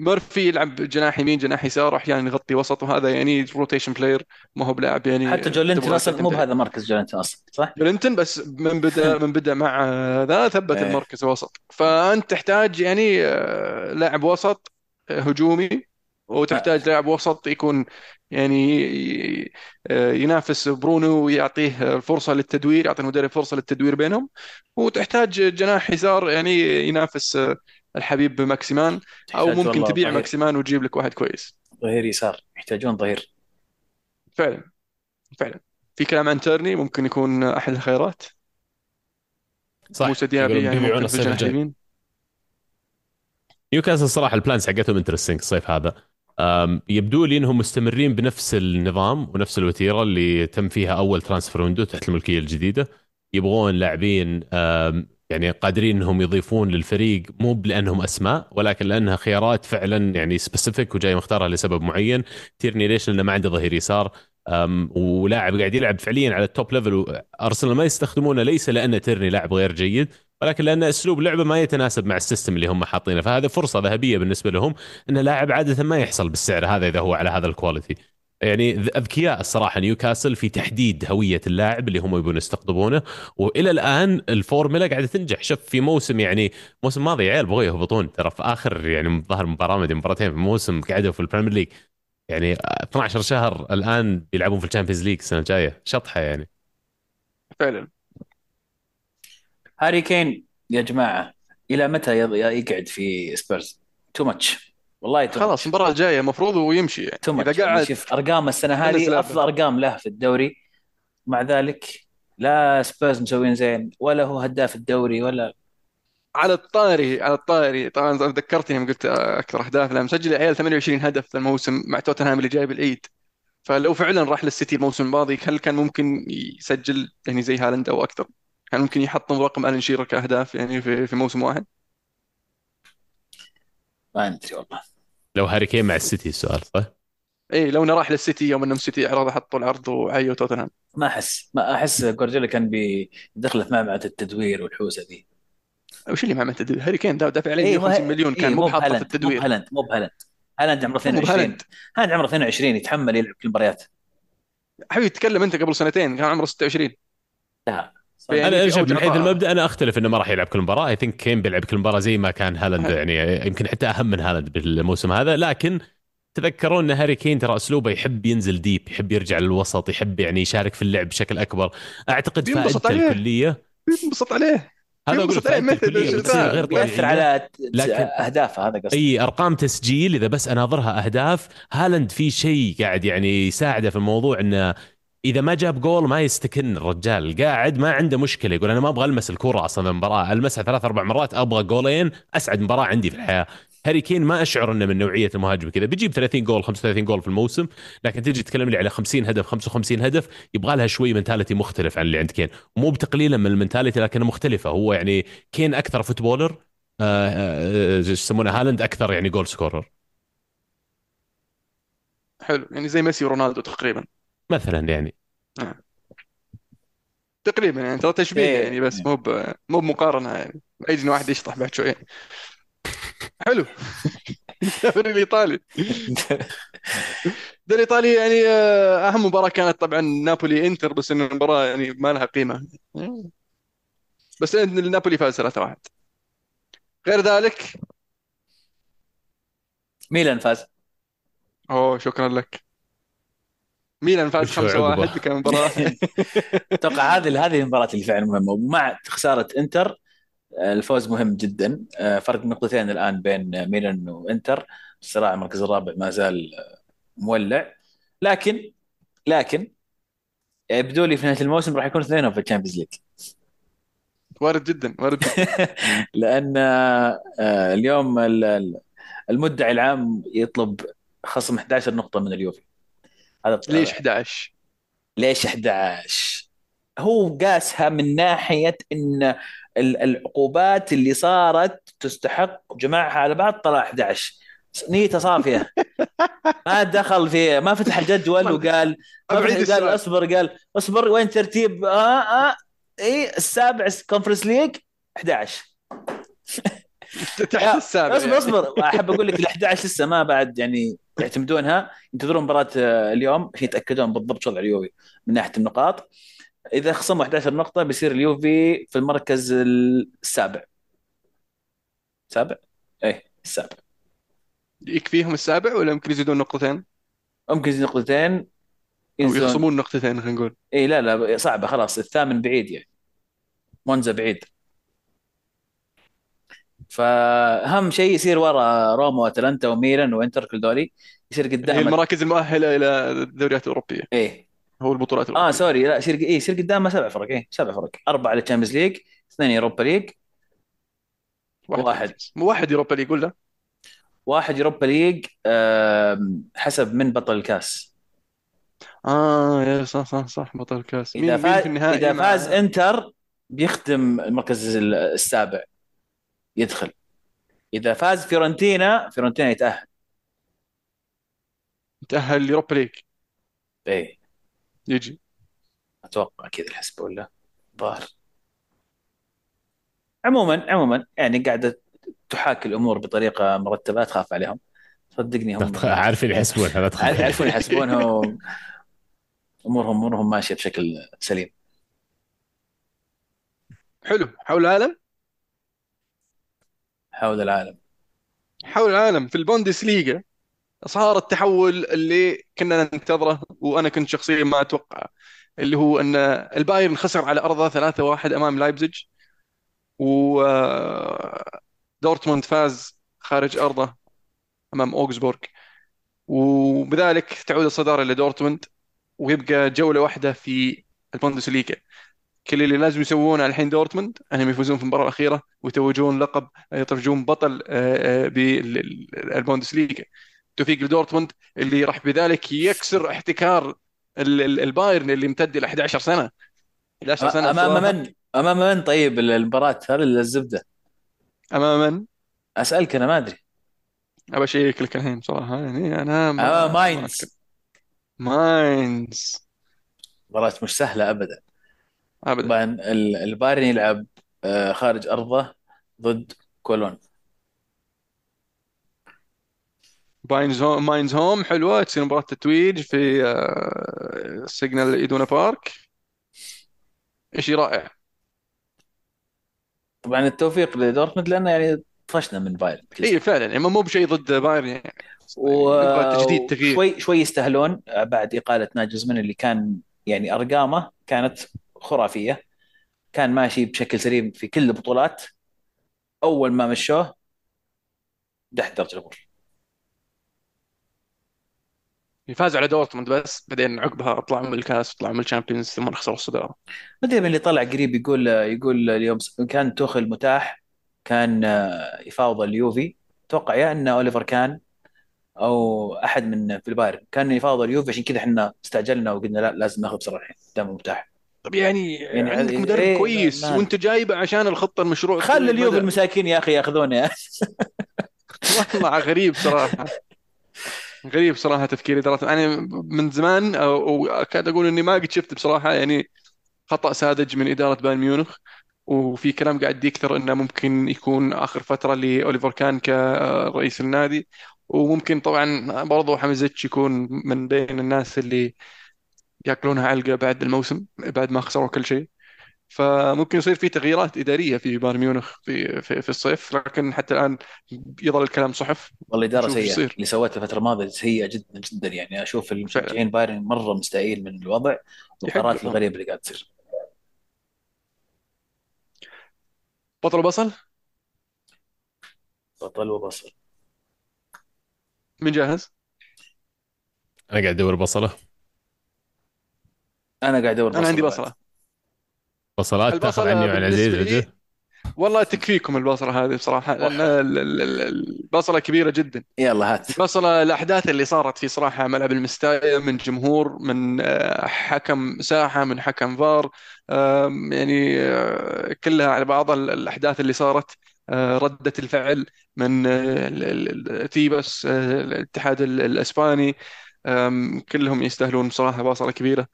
ميرفي يلعب جناح يمين جناح يسار أحيانا يغطي وسط وهذا يعني rotation player ما هو بلاعب يعني حتى جولينتون تبغى أصلا مو بهذا مركز جولينتون أصلا صح؟ جولينتون بس من بدا من بدأ مع آه، ذا ثبت إيه. المركز الوسط. فأنت تحتاج يعني آه، لاعب وسط آه، هجومي وتحتاج لاعب وسط يكون يعني آه، ينافس برونو ويعطيه الفرصة للتدوير يعطي المدرب فرصة للتدوير بينهم. وتحتاج جناح يسار يعني ينافس آه، الحبيب ماكسيمان أو ممكن تبيع ظهير. ماكسيمان وتجيب لك واحد كويس. ظهير يسار يحتاجون ظهير. فعلا فعلا. في كلام عن تيرني ممكن يكون أحد الخيارات صح موسى ديابي يعني بيبيعون الصيف الجاي نيوكاسل الصراحه ال plans حقتهم interesting الصيف هذا. يبدو لي إنهم مستمرين بنفس النظام ونفس الوتيرة اللي تم فيها أول transfer window تحت الملكية الجديدة. يبغون لاعبين يعني قادرين إنهم يضيفون للفريق مو لأنهم أسماء ولكن لأنها خيارات فعلا يعني specific وجاي مختارها لسبب معين. تيرني ليش؟ لأنه ما عنده ظهير يسار. ولاعب قاعد يلعب فعليا على ال top level ارسنال ما يستخدمونه ليس لأن تيرني لاعب غير جيد ولكن لأن أسلوب لعبه ما يتناسب مع ال system اللي هم حاطينه. فهذه فرصة ذهبية بالنسبة لهم إن لاعب عادة ما يحصل بالسعر هذا إذا هو على هذا ال quality يعني أذكياء الصراحة نيوكاسل في تحديد هوية اللاعب اللي هم يبون يستقطبونه. وإلى الآن الفورمولا قاعدة تنجح. شوف في موسم يعني موسم ماضي يا عيال بغوا يهبطون. ترى في آخر يعني ظهر مباراة مدري مباراتين في موسم قعدوا في البريمير ليج. يعني 12 شهر الآن بيلعبون في الشامبيونز ليج السنة الجاية. شطحة يعني. فعلا. هاري كين يا جماعة إلى متى يقعد في سبيرز؟ too much والله too خلاص much المباراة الجاية المفروض ويمشي يعني. يعني قعد شوف أرقام السنة خلص هذه لعبة أفضل أرقام له في الدوري. مع ذلك لا سبيرز مسوين زين ولا هو هداف الدوري ولا على الطاري على الطاري. طبعا ذكرتني يوم قلت أكثر أهداف لا مسجل يا عيال 28 هدف في الموسم مع توتنهام اللي جايب العيد. فلو فعلا راح للسيتي الموسم الماضي هل كان ممكن يسجل يعني زي هالاند أو أكثر؟ كان ممكن يحطم رقم ألان شيرر كأهداف يعني في في موسم واحد؟ ما ندري والله. لو هاري كين مع السيتي السؤال صح؟ اي لو إنه راح للسيتي يوم إنهم السيتي عرض حطوا العرض وعيوا توتنهام. ما أحس ما أحس جوارديولا كان بيدخله في معمعة التدوير والحوسة ذي وش اللي ما عملت تدوير هاري كين دا- دافع عليه اي 150 مليون كان اي مو بحاطة في بهالاند مو التدوير. بهالاند مو بهالاند. هالاند عمره مو 22 بهالاند هالاند عمره 22 يتحمل يلعب كل المباريات. حبيبي تكلم أنت قبل سنتين كان عمره 26 لا. يعني أنا اوج من حيث المبدأ أنا أختلف إنه ما راح يلعب كل مباراة. I think كين بيلعب كل مباراة زي ما كان هالاند يعني يمكن حتى أهم من هالاند بالموسم هذا. لكن تذكرون إن هاري كين ترى أسلوبه يحب ينزل deep يحب يرجع للوسط يحب يعني يشارك في اللعب بشكل أكبر. أعتقد فائدته عليه. الكلية. بينبسط عليه. هذا أقول. غير طبيعيه على لكن- أهدافه هذا قصدي. إي أرقام تسجيل إذا بس أناظرها أهداف. هالاند في شيء قاعد يعني يساعده في الموضوع إنه إذا ما جاب جول ما يستكن الرجال. قاعد ما عنده مشكلة. يقول أنا ما أبغى ألمس الكره أصلا المباراة. ألمسها ثلاث أربع مرات أبغى جولين أسعد مباراة عندي في الحياة. هاري كين ما أشعر إنه من نوعية المهاجم كذا. بيجيب 30 جول 35 جول في الموسم لكن تجي تتكلم لي على 50 هدف 55 هدف يبغى لها شوي mentality مختلف عن اللي عند كين. مو بتقليلا من ال mentality لكنها مختلفة. هو يعني كين أكثر footballer آه، آه، إيش يسمونه هالاند أكثر يعني goal scorer حلو. يعني زي ميسي ورونالدو تقريبا. مثلا يعني. تقريبا يعني ترى تشبيه إيه. يعني بس مو ب- مو بمقارنة يعني. يجي واحد يشطح بعد شوية. حلو. الدوري الإيطالي. الدوري الإيطالي يعني آه، أهم مباراة كانت طبعا نابولي إنتر بس إن المباراة يعني ما لها قيمة. بس إن النابولي فاز 3-1 غير ذلك؟ ميلان فاز. أوه شكرا لك. ميلان فاز وش هو 5-1 عقبه؟ كان مباراة. أتوقع هذه هذه المباراه اللي فعلا مهمة. ومع خسارة إنتر آه، الفوز مهم جدا. آه، فرق نقطتين الآن بين ميلان وإنتر. الصراع المركز الرابع ما زال آه، مولع. لكن لكن يبدو لي في نهاية الموسم راح يكون اثنينهم في ال Champions League. وارد جدا وارد جدا. لأن اليوم ال- ال- المدعي العام يطلب خصم 11 نقطة من اليوفي. هذا ليش 11 ليش 11 هو قاسها من ناحية إن ال- العقوبات اللي صارت تستحق جمعها على بعض طلع 11 نيته صافية. ما دخل في ما فتح الجدول وقال أبعد فتح- قال. أصبر قال أصبر وين ترتيب؟ آه آه إي السابع Conference League 11 تحت السابع أصبر يعني. أصبر. أحب أقول لك ال 11 لسه ما بعد يعني يعتمدونها ينتظرون مباراة آه، اليوم عشان يتأكدون بالضبط وضع اليوفي من ناحية النقاط. إذا خصموا 11 نقطة بيصير اليوفي في المركز السابع. سابع؟ إيه السابع. يكفيهم السابع ولا يمكن يزيدون نقطتين؟ ممكن يزيد نقطتين. أو يخصمون نقطتين خلينا نقول. اي لا لا صعبة خلاص الثامن بعيد يعني. مونزا بعيد. فأهم شيء يصير ورا روما وأتلانتا وميلان وإنتر كل دولي يصير هي قدام المراكز المؤهلة إلى الدوريات الأوروبية. إيه. هو البطولات آه الاوروبيه sorry لا يصير إيه يصير قدامه سبع فرق إيه سبع فرق. أربعة للتشامبيونز ليج اثنين Europa League. واحد. مو واحد Europa League ولا واحد Europa League حسب من بطل الكاس. آه يا صح صح صح بطل الكاس. مين إذا مين فاز في النهائي؟ إذا مع- فاز إنتر بيختم المركز ال- السابع. يدخل. إذا فاز فيورنتينا فيورنتينا يتأهل. تاهل ال Europa League. إيه. يجي. أتوقع كذا الحسبه ولا؟ ظاهر عموما عموما يعني قاعدة تحاكي الأمور بطريقة مرتبة تخاف عليهم. صدقني هم عارفين يحسبونها لا تخاف. يعرفون يحسبونها و- أمورهم أمورهم ماشية بشكل سليم. حلو. حول العالم؟ حول العالم. حول العالم في البوندس ليغا صار التحول اللي كنا ننتظره وأنا كنت شخصيا ما أتوقع اللي هو أن البايرن خسر على أرضه 3-1 أمام لايبزيج ودورتموند فاز خارج أرضه أمام اوغسبورغ وبذلك تعود الصدارة لدورتموند ويبقى جولة واحدة في البوندس ليغا كل اللي لازم يسوونه الحين دورتموند انهم يفوزون في المباراة الأخيرة ويتوجون لقب يتوجون بطل آه، آه، بالبوندس ليغا توفيق لدورتموند اللي راح بذلك يكسر احتكار ال- ال- البايرن اللي امتد إلى 11 سنة. 11 سنة أمام. من؟ أمام من طيب المباراة هذه الزبدة؟ أمام من؟ أسألك أنا ما أدري. أبى أشيك لك الحين صراحة يعني أنا ما ماينز. ماينز. مباراة مش سهلة ابدا. ابدا. طبعا ال- البايرن يلعب آه، خارج أرضه ضد كولون. باينز هوم ماينز هوم حلوة. تصير مباراة تتويج في آه، سيجنال ايدونا بارك شيء رائع طبعا التوفيق لدورتموند لأنه يعني طفشنا من بايرن اي فعلا. يعني مو بشيء ضد بايرن يعني. و... تجديد تغيير شوي شوي يستاهلون بعد إقالة ناجزمن اللي كان يعني أرقامه كانت خرافية. كان ماشي بشكل سليم في كل البطولات. أول ما مشوه تحت درجه الأول فاز على دورتموند بس بعدين عقبها طلعوا من الكاس طلعوا من ال Champions ثم خسروا الصداره ما أدري من اللي طلع قريب يقول يقول اليوم كان توخل متاح كان آه، يفاوض اليوفي. أتوقع يا إن أوليفر كان أو أحد من في البايرن. كان يفاوض اليوفي عشان كذا إحنا استعجلنا وقلنا لا لازم ناخذ بسرعة الحين دام متاح. طب يعني, يعني عندك هذه- مدرب إيه، كويس ما- وأنت جايبه عشان الخطة المشروع خلي بدأ. المساكين يا أخي ياخذونه والله غريب صراحة. غريب صراحة تفكير اداره أنا من زمان أو أكاد أقول إني ما قد شفت بصراحة يعني خطأ ساذج من إدارة بايرن ميونخ. وفي كلام قاعد يكثر إنه ممكن يكون آخر فترة لأوليفر كان كرئيس النادي. وممكن طبعا برضو حمزتش يكون من بين الناس اللي ياكلونها علقه بعد الموسم بعد ما خسروا كل شيء. فممكن يصير في تغييرات إدارية في بايرن ميونخ في في, في الصيف لكن حتى الآن يظل الكلام صحف. والله إدارة نشوف إيش سيئة يصير. اللي سوتها الفترة الماضية سيئة جدا جدا يعني. أشوف المشجعين بايرن مرة مستائين من الوضع. والقرارات. الغريبة اللي قاعد تصير. بطل بصل بطل وبصل. من جاهز؟ أنا قاعد أدور بصله. أنا قاعد أدور أنا عندي. بصلة. بصلات تاخذ البصلة عني وعن عزيز بالنسبة لي- عجل والله تكفيكم البصلة هذه بصراحة لأن ال- ال- ال- البصلة كبيرة جدا. يلا هات. البصلة الأحداث اللي صارت في صراحة ملعب المستايا من جمهور من آه، حكم ساحة من حكم فار يعني آه، كلها على بعضها ال- الأحداث اللي صارت آه، ردة الفعل من ال- ال- ال- تيبس الاتحاد ال- الإسباني كلهم يستاهلون بصراحة بصلة كبيرة.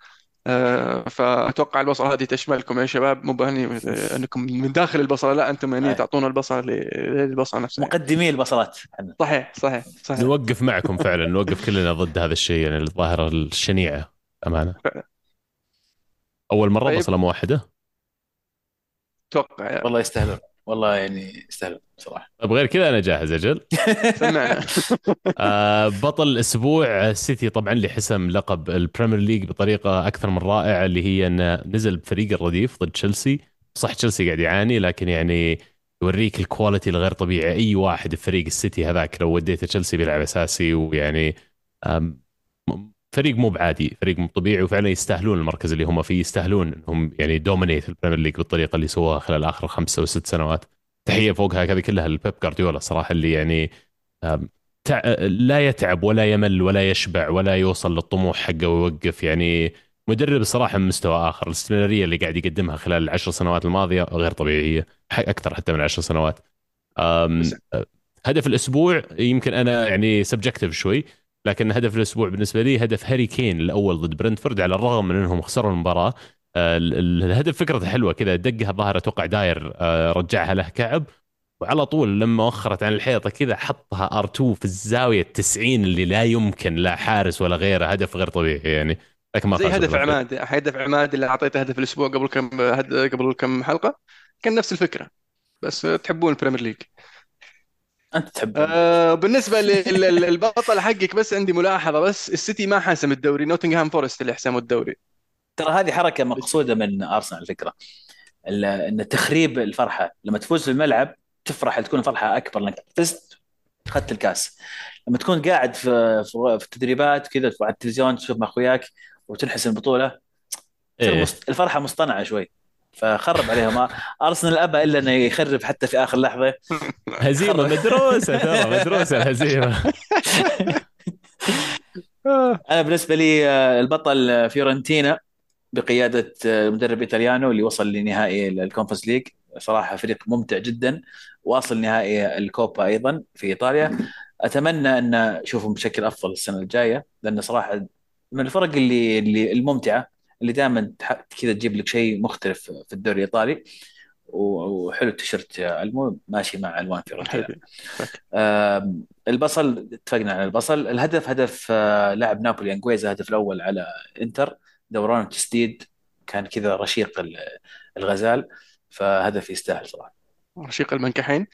فأتوقع البصله هذه تشملكم يا شباب مو بهني أنكم من داخل البصله لا أنتم يعني آه. تعطون البصله للبصله نفسها مقدمي البصلات صحيح صحيح صحيح نوقف معكم فعلا نوقف كلنا ضد هذا الشيء يعني الظاهرة الشنيعة أمانة فعلا. أول مرة طيب. بصلة موحدة أتوقع. والله يستاهلون والله يعني يستاهلون صراحة طيب غير كذا أنا جاهز أجل آه، بطل الأسبوع السيتي طبعا اللي حسم لقب ال Premier League بطريقة أكثر من رائعة اللي هي انه نزل بفريق الرديف ضد تشيلسي. صح تشيلسي قاعد يعاني لكن يعني يوريك ال quality الغير طبيعي. أي واحد في فريق السيتي هذاك لو وديته تشيلسي بيلعب أساسي ويعني فريق مو بعادي فريق مو طبيعي وفعلا يستاهلون المركز اللي هم فيه يستاهلون إنهم يعني dominate ال Premier League بالطريقة اللي سووها خلال آخر خمسة أو ست سنوات تحية فوقها هذه كلها لبيب جارديولا صراحة اللي يعني. لا يتعب ولا يمل ولا يشبع ولا يوصل للطموح حقه ويوقف يعني مدرب الصراحه من مستوى آخر الاستمرارية اللي قاعد يقدمها خلال العشر سنوات الماضية غير طبيعية أكثر حتى من عشر سنوات. بس- هدف الأسبوع يمكن أنا يعني subjective شوي لكن هدف الأسبوع بالنسبة لي هدف هاري كين الأول ضد برنتفورد على الرغم من إنهم خسروا المباراة. آه، ال- ال- الهدف فكرته حلوة كذا دقها ظاهر أتوقع داير آه، رجعها له كعب. وعلى طول لما وخرت عن الحيطة كذا حطها R2 في الزاوية 90 اللي لا يمكن لا حارس ولا غيره هدف غير طبيعي يعني. لكن ما زي هدف. عماد هدف عماد اللي أعطيته هدف الأسبوع قبل كم هد... قبل كم حلقة كان نفس الفكرة. بس تحبون ال Premier League. أنت تحب آه بالنسبة للبطل حقك بس عندي ملاحظة بس السيتي ما حاسم الدوري نوتنغهام فورست اللي حسموا الدوري. ترى هذه حركة مقصودة من أرسنال الفكرة ال- إن تخريب الفرحة لما تفوز في الملعب تفرح تكون الفرحه أكبر لانك فزت اخذت الكاس. لما تكون قاعد في في في التدريبات كذا على التلفزيون تشوف مع أخوياك وتنحسم البطوله إيه. الفرحة مصطنعة شوي. فخرب عليهم. أرسنال أبى إلا إنه يخرب حتى في آخر لحظة. هزيمة مدروسة ترى مدروسة الهزيمة. أنا بالنسبة لي آه، البطل فيورنتينا بقيادة آه، المدرب إيطاليانو اللي وصل لنهائي ال Conference League. صراحة فريق ممتع جدا واصل نهائي الكوبا أيضا في إيطاليا. أتمنى أن اشوفهم بشكل أفضل السنة الجاية لأن صراحة من الفرق اللي اللي الممتعة اللي دائما كذا تجيب لك شيء مختلف في الدوري الإيطالي. وحلو التيشيرت آه، المو ماشي مع ألوان فيورنتينا حبيبي. آم، البطل اتفقنا على البطل. الهدف هدف آه، لاعب نابولي أنجويزا الهدف الأول على إنتر. دوران التسديد كان كذا رشيق ال- الغزال. فهدف يستاهل صراحة. رشيق المنكبين.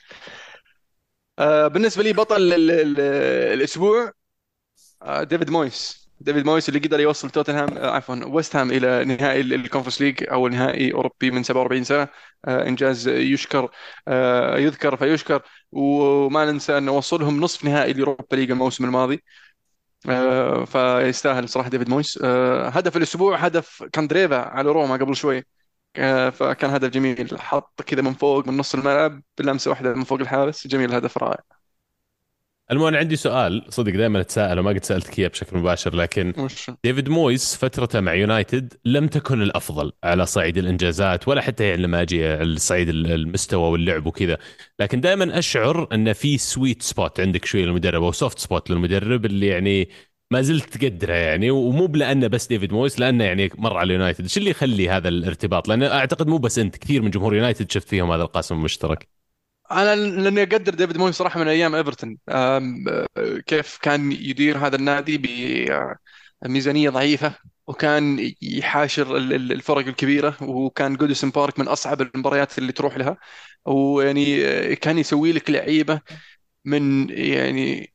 آه بالنسبة لي بطل ال... ال... الأسبوع آه ديفيد مويس. ديفيد مويس اللي قدر يوصل توتنهام آه، عفوا ويست هام إلى نهائي ال- Conference League أو نهائي أوروبي من 47 سنة. آه، إنجاز يشكر آه، يذكر فيشكر. وما ننسى انه وصلهم نصف نهائي ال Europa League الموسم الماضي. فيستاهل صراحة ديفيد مويس. هدف الأسبوع هدف كاندريفا على روما قبل شوي. فكان هدف جميل. حط كذا من فوق من نص الملعب بلمسه واحدة من فوق الحارس. جميل هدف رائع. المهم أنا عندي سؤال. صدق دائما أتساءل وما قد سألتك إياه بشكل مباشر لكن وش؟ ديفيد مويس فترته مع يونايتد لم تكن الأفضل على صعيد الإنجازات ولا حتى يعني لما أجي على صعيد المستوى واللعب وكذا. لكن دائما أشعر إن في sweet spot عندك شوي للمدرب أو soft spot للمدرب اللي يعني ما زلت تقدره يعني. ومو بلأنه بس ديفيد مويس لأنه يعني مر على يونايتد، إيش اللي يخلي هذا الارتباط؟ لأن أعتقد مو بس أنت كثير من جمهور يونايتد شفت فيهم هذا القاسم المشترك. أنا لاني أقدر ديفيد مويس صراحة من أيام إيفرتون. آه، كيف كان يدير هذا النادي بميزانيه ضعيفة وكان يحاشر ال- ال- الفرق الكبيرة وكان جوديسون بارك من أصعب المباريات اللي تروح لها. ويعني آه، كان يسوي لك لعيبة من يعني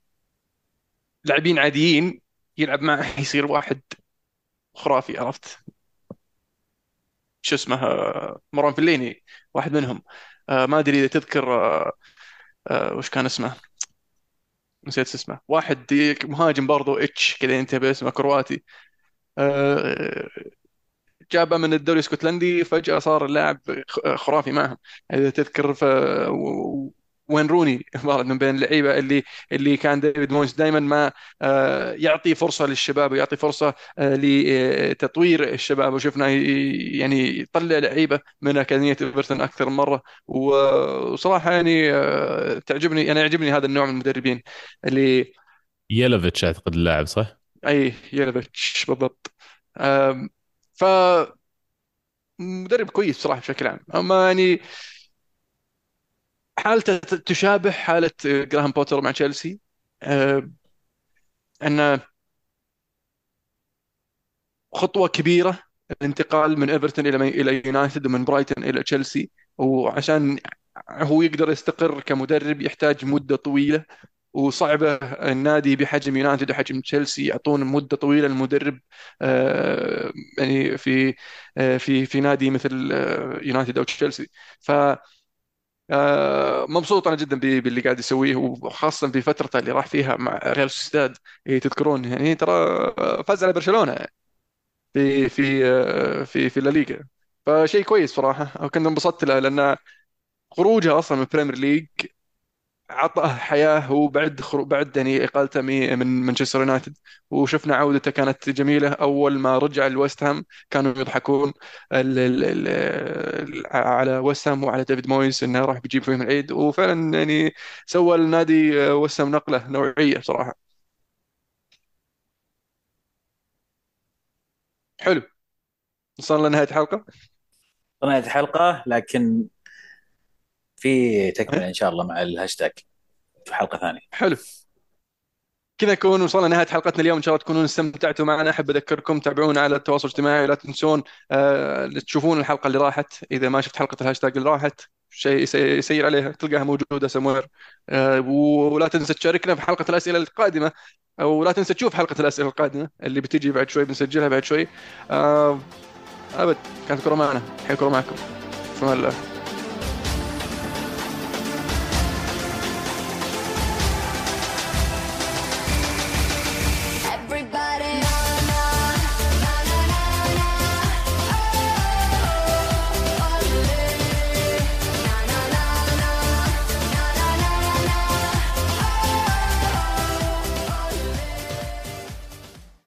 لاعبين عاديين يلعب معه يصير واحد خرافي عرفت؟ شو اسمه آه، مروان فليني واحد منهم. آه، ما أدري إذا تذكر آه، آه، وش كان اسمه؟ نسيت اسمه. واحد مهاجم برضو إتش كذا ينتهي باسمه كرواتي. آه، جابه من الدوري الإسكتلندي فجأة صار اللاعب خرافي معهم. إذا تذكر. وين روني؟ برضه من بين اللعيبة اللي اللي كان ديفيد مويس دائما ما آه، يعطي فرصة للشباب ويعطي فرصة آه، لتطوير الشباب. وشفنا يعني يطلع لعيبة من أكاديمية إيفرتون أكثر من مره وصراحة يعني آه، تعجبني أنا يعجبني هذا النوع من المدربين اللي يلوفيتش أعتقد اللاعب صح؟ أي يلفش بالضبط. ف مدرب كويس بصراحه بشكل عام. أما يعني حالته تشابه حالة جراهام بوتر مع تشيلسي. أم، انه خطوة كبيرة الانتقال من إيفرتون إلى إلى يونايتد ومن برايتون إلى تشيلسي وعشان هو يقدر يستقر كمدرب يحتاج مدة طويلة وصعبة النادي بحجم يونايتد وحجم تشيلسي يعطون مدة طويلة للمدرب آه، يعني في آه، في في نادي مثل آه، يونايتد أو تشيلسي. ف آه، مبسوط أنا جدا باللي قاعد يسويه وخاصه في فترته اللي راح فيها مع ريال سوسيداد. إيه، تذكرون يعني ترى آه، فاز على برشلونة في في آه، في في الليغا فشيء كويس صراحة وكنت انبسطت له لأن خروجه أصلا من ال Premier League عطاه حياة هو بعد خرو... بعد يعني إقالته من مانشستر يونايتد. وشفنا عودته كانت جميلة. أول ما رجع لويست هام كانوا يضحكون ال... ال... ال... على ويست هام وعلى ديفيد مويس إنه راح بيجيب فيهم العيد. وفعلا يعني سوى النادي ويست هام نقلة نوعية صراحة. حلو. وصلنا لنهاية الحلقة؟ نهاية الحلقة لكن في تكملة إن شاء الله مع الهاشتاج في حلقة ثانية. حلو. كذا نكون وصلنا نهايه حلقتنا اليوم. إن شاء الله تكونون استمتعتوا معنا. أحب أذكركم تابعونا على التواصل الاجتماعي ولا تنسون آه تشوفون الحلقة اللي راحت. إذا ما شفت حلقة الهاشتاج اللي راحت شيء يسي- يسير عليها تلقاها موجودة سموير آه ولا تنسى تشاركنا في حلقة الأسئلة القادمة. أو لا تنسى تشوف حلقة الأسئلة القادمة اللي بتجي بعد شوي بنسجلها بعد شوي. آه أبد كانت كره معنا. حين كره معكم. أمان الله.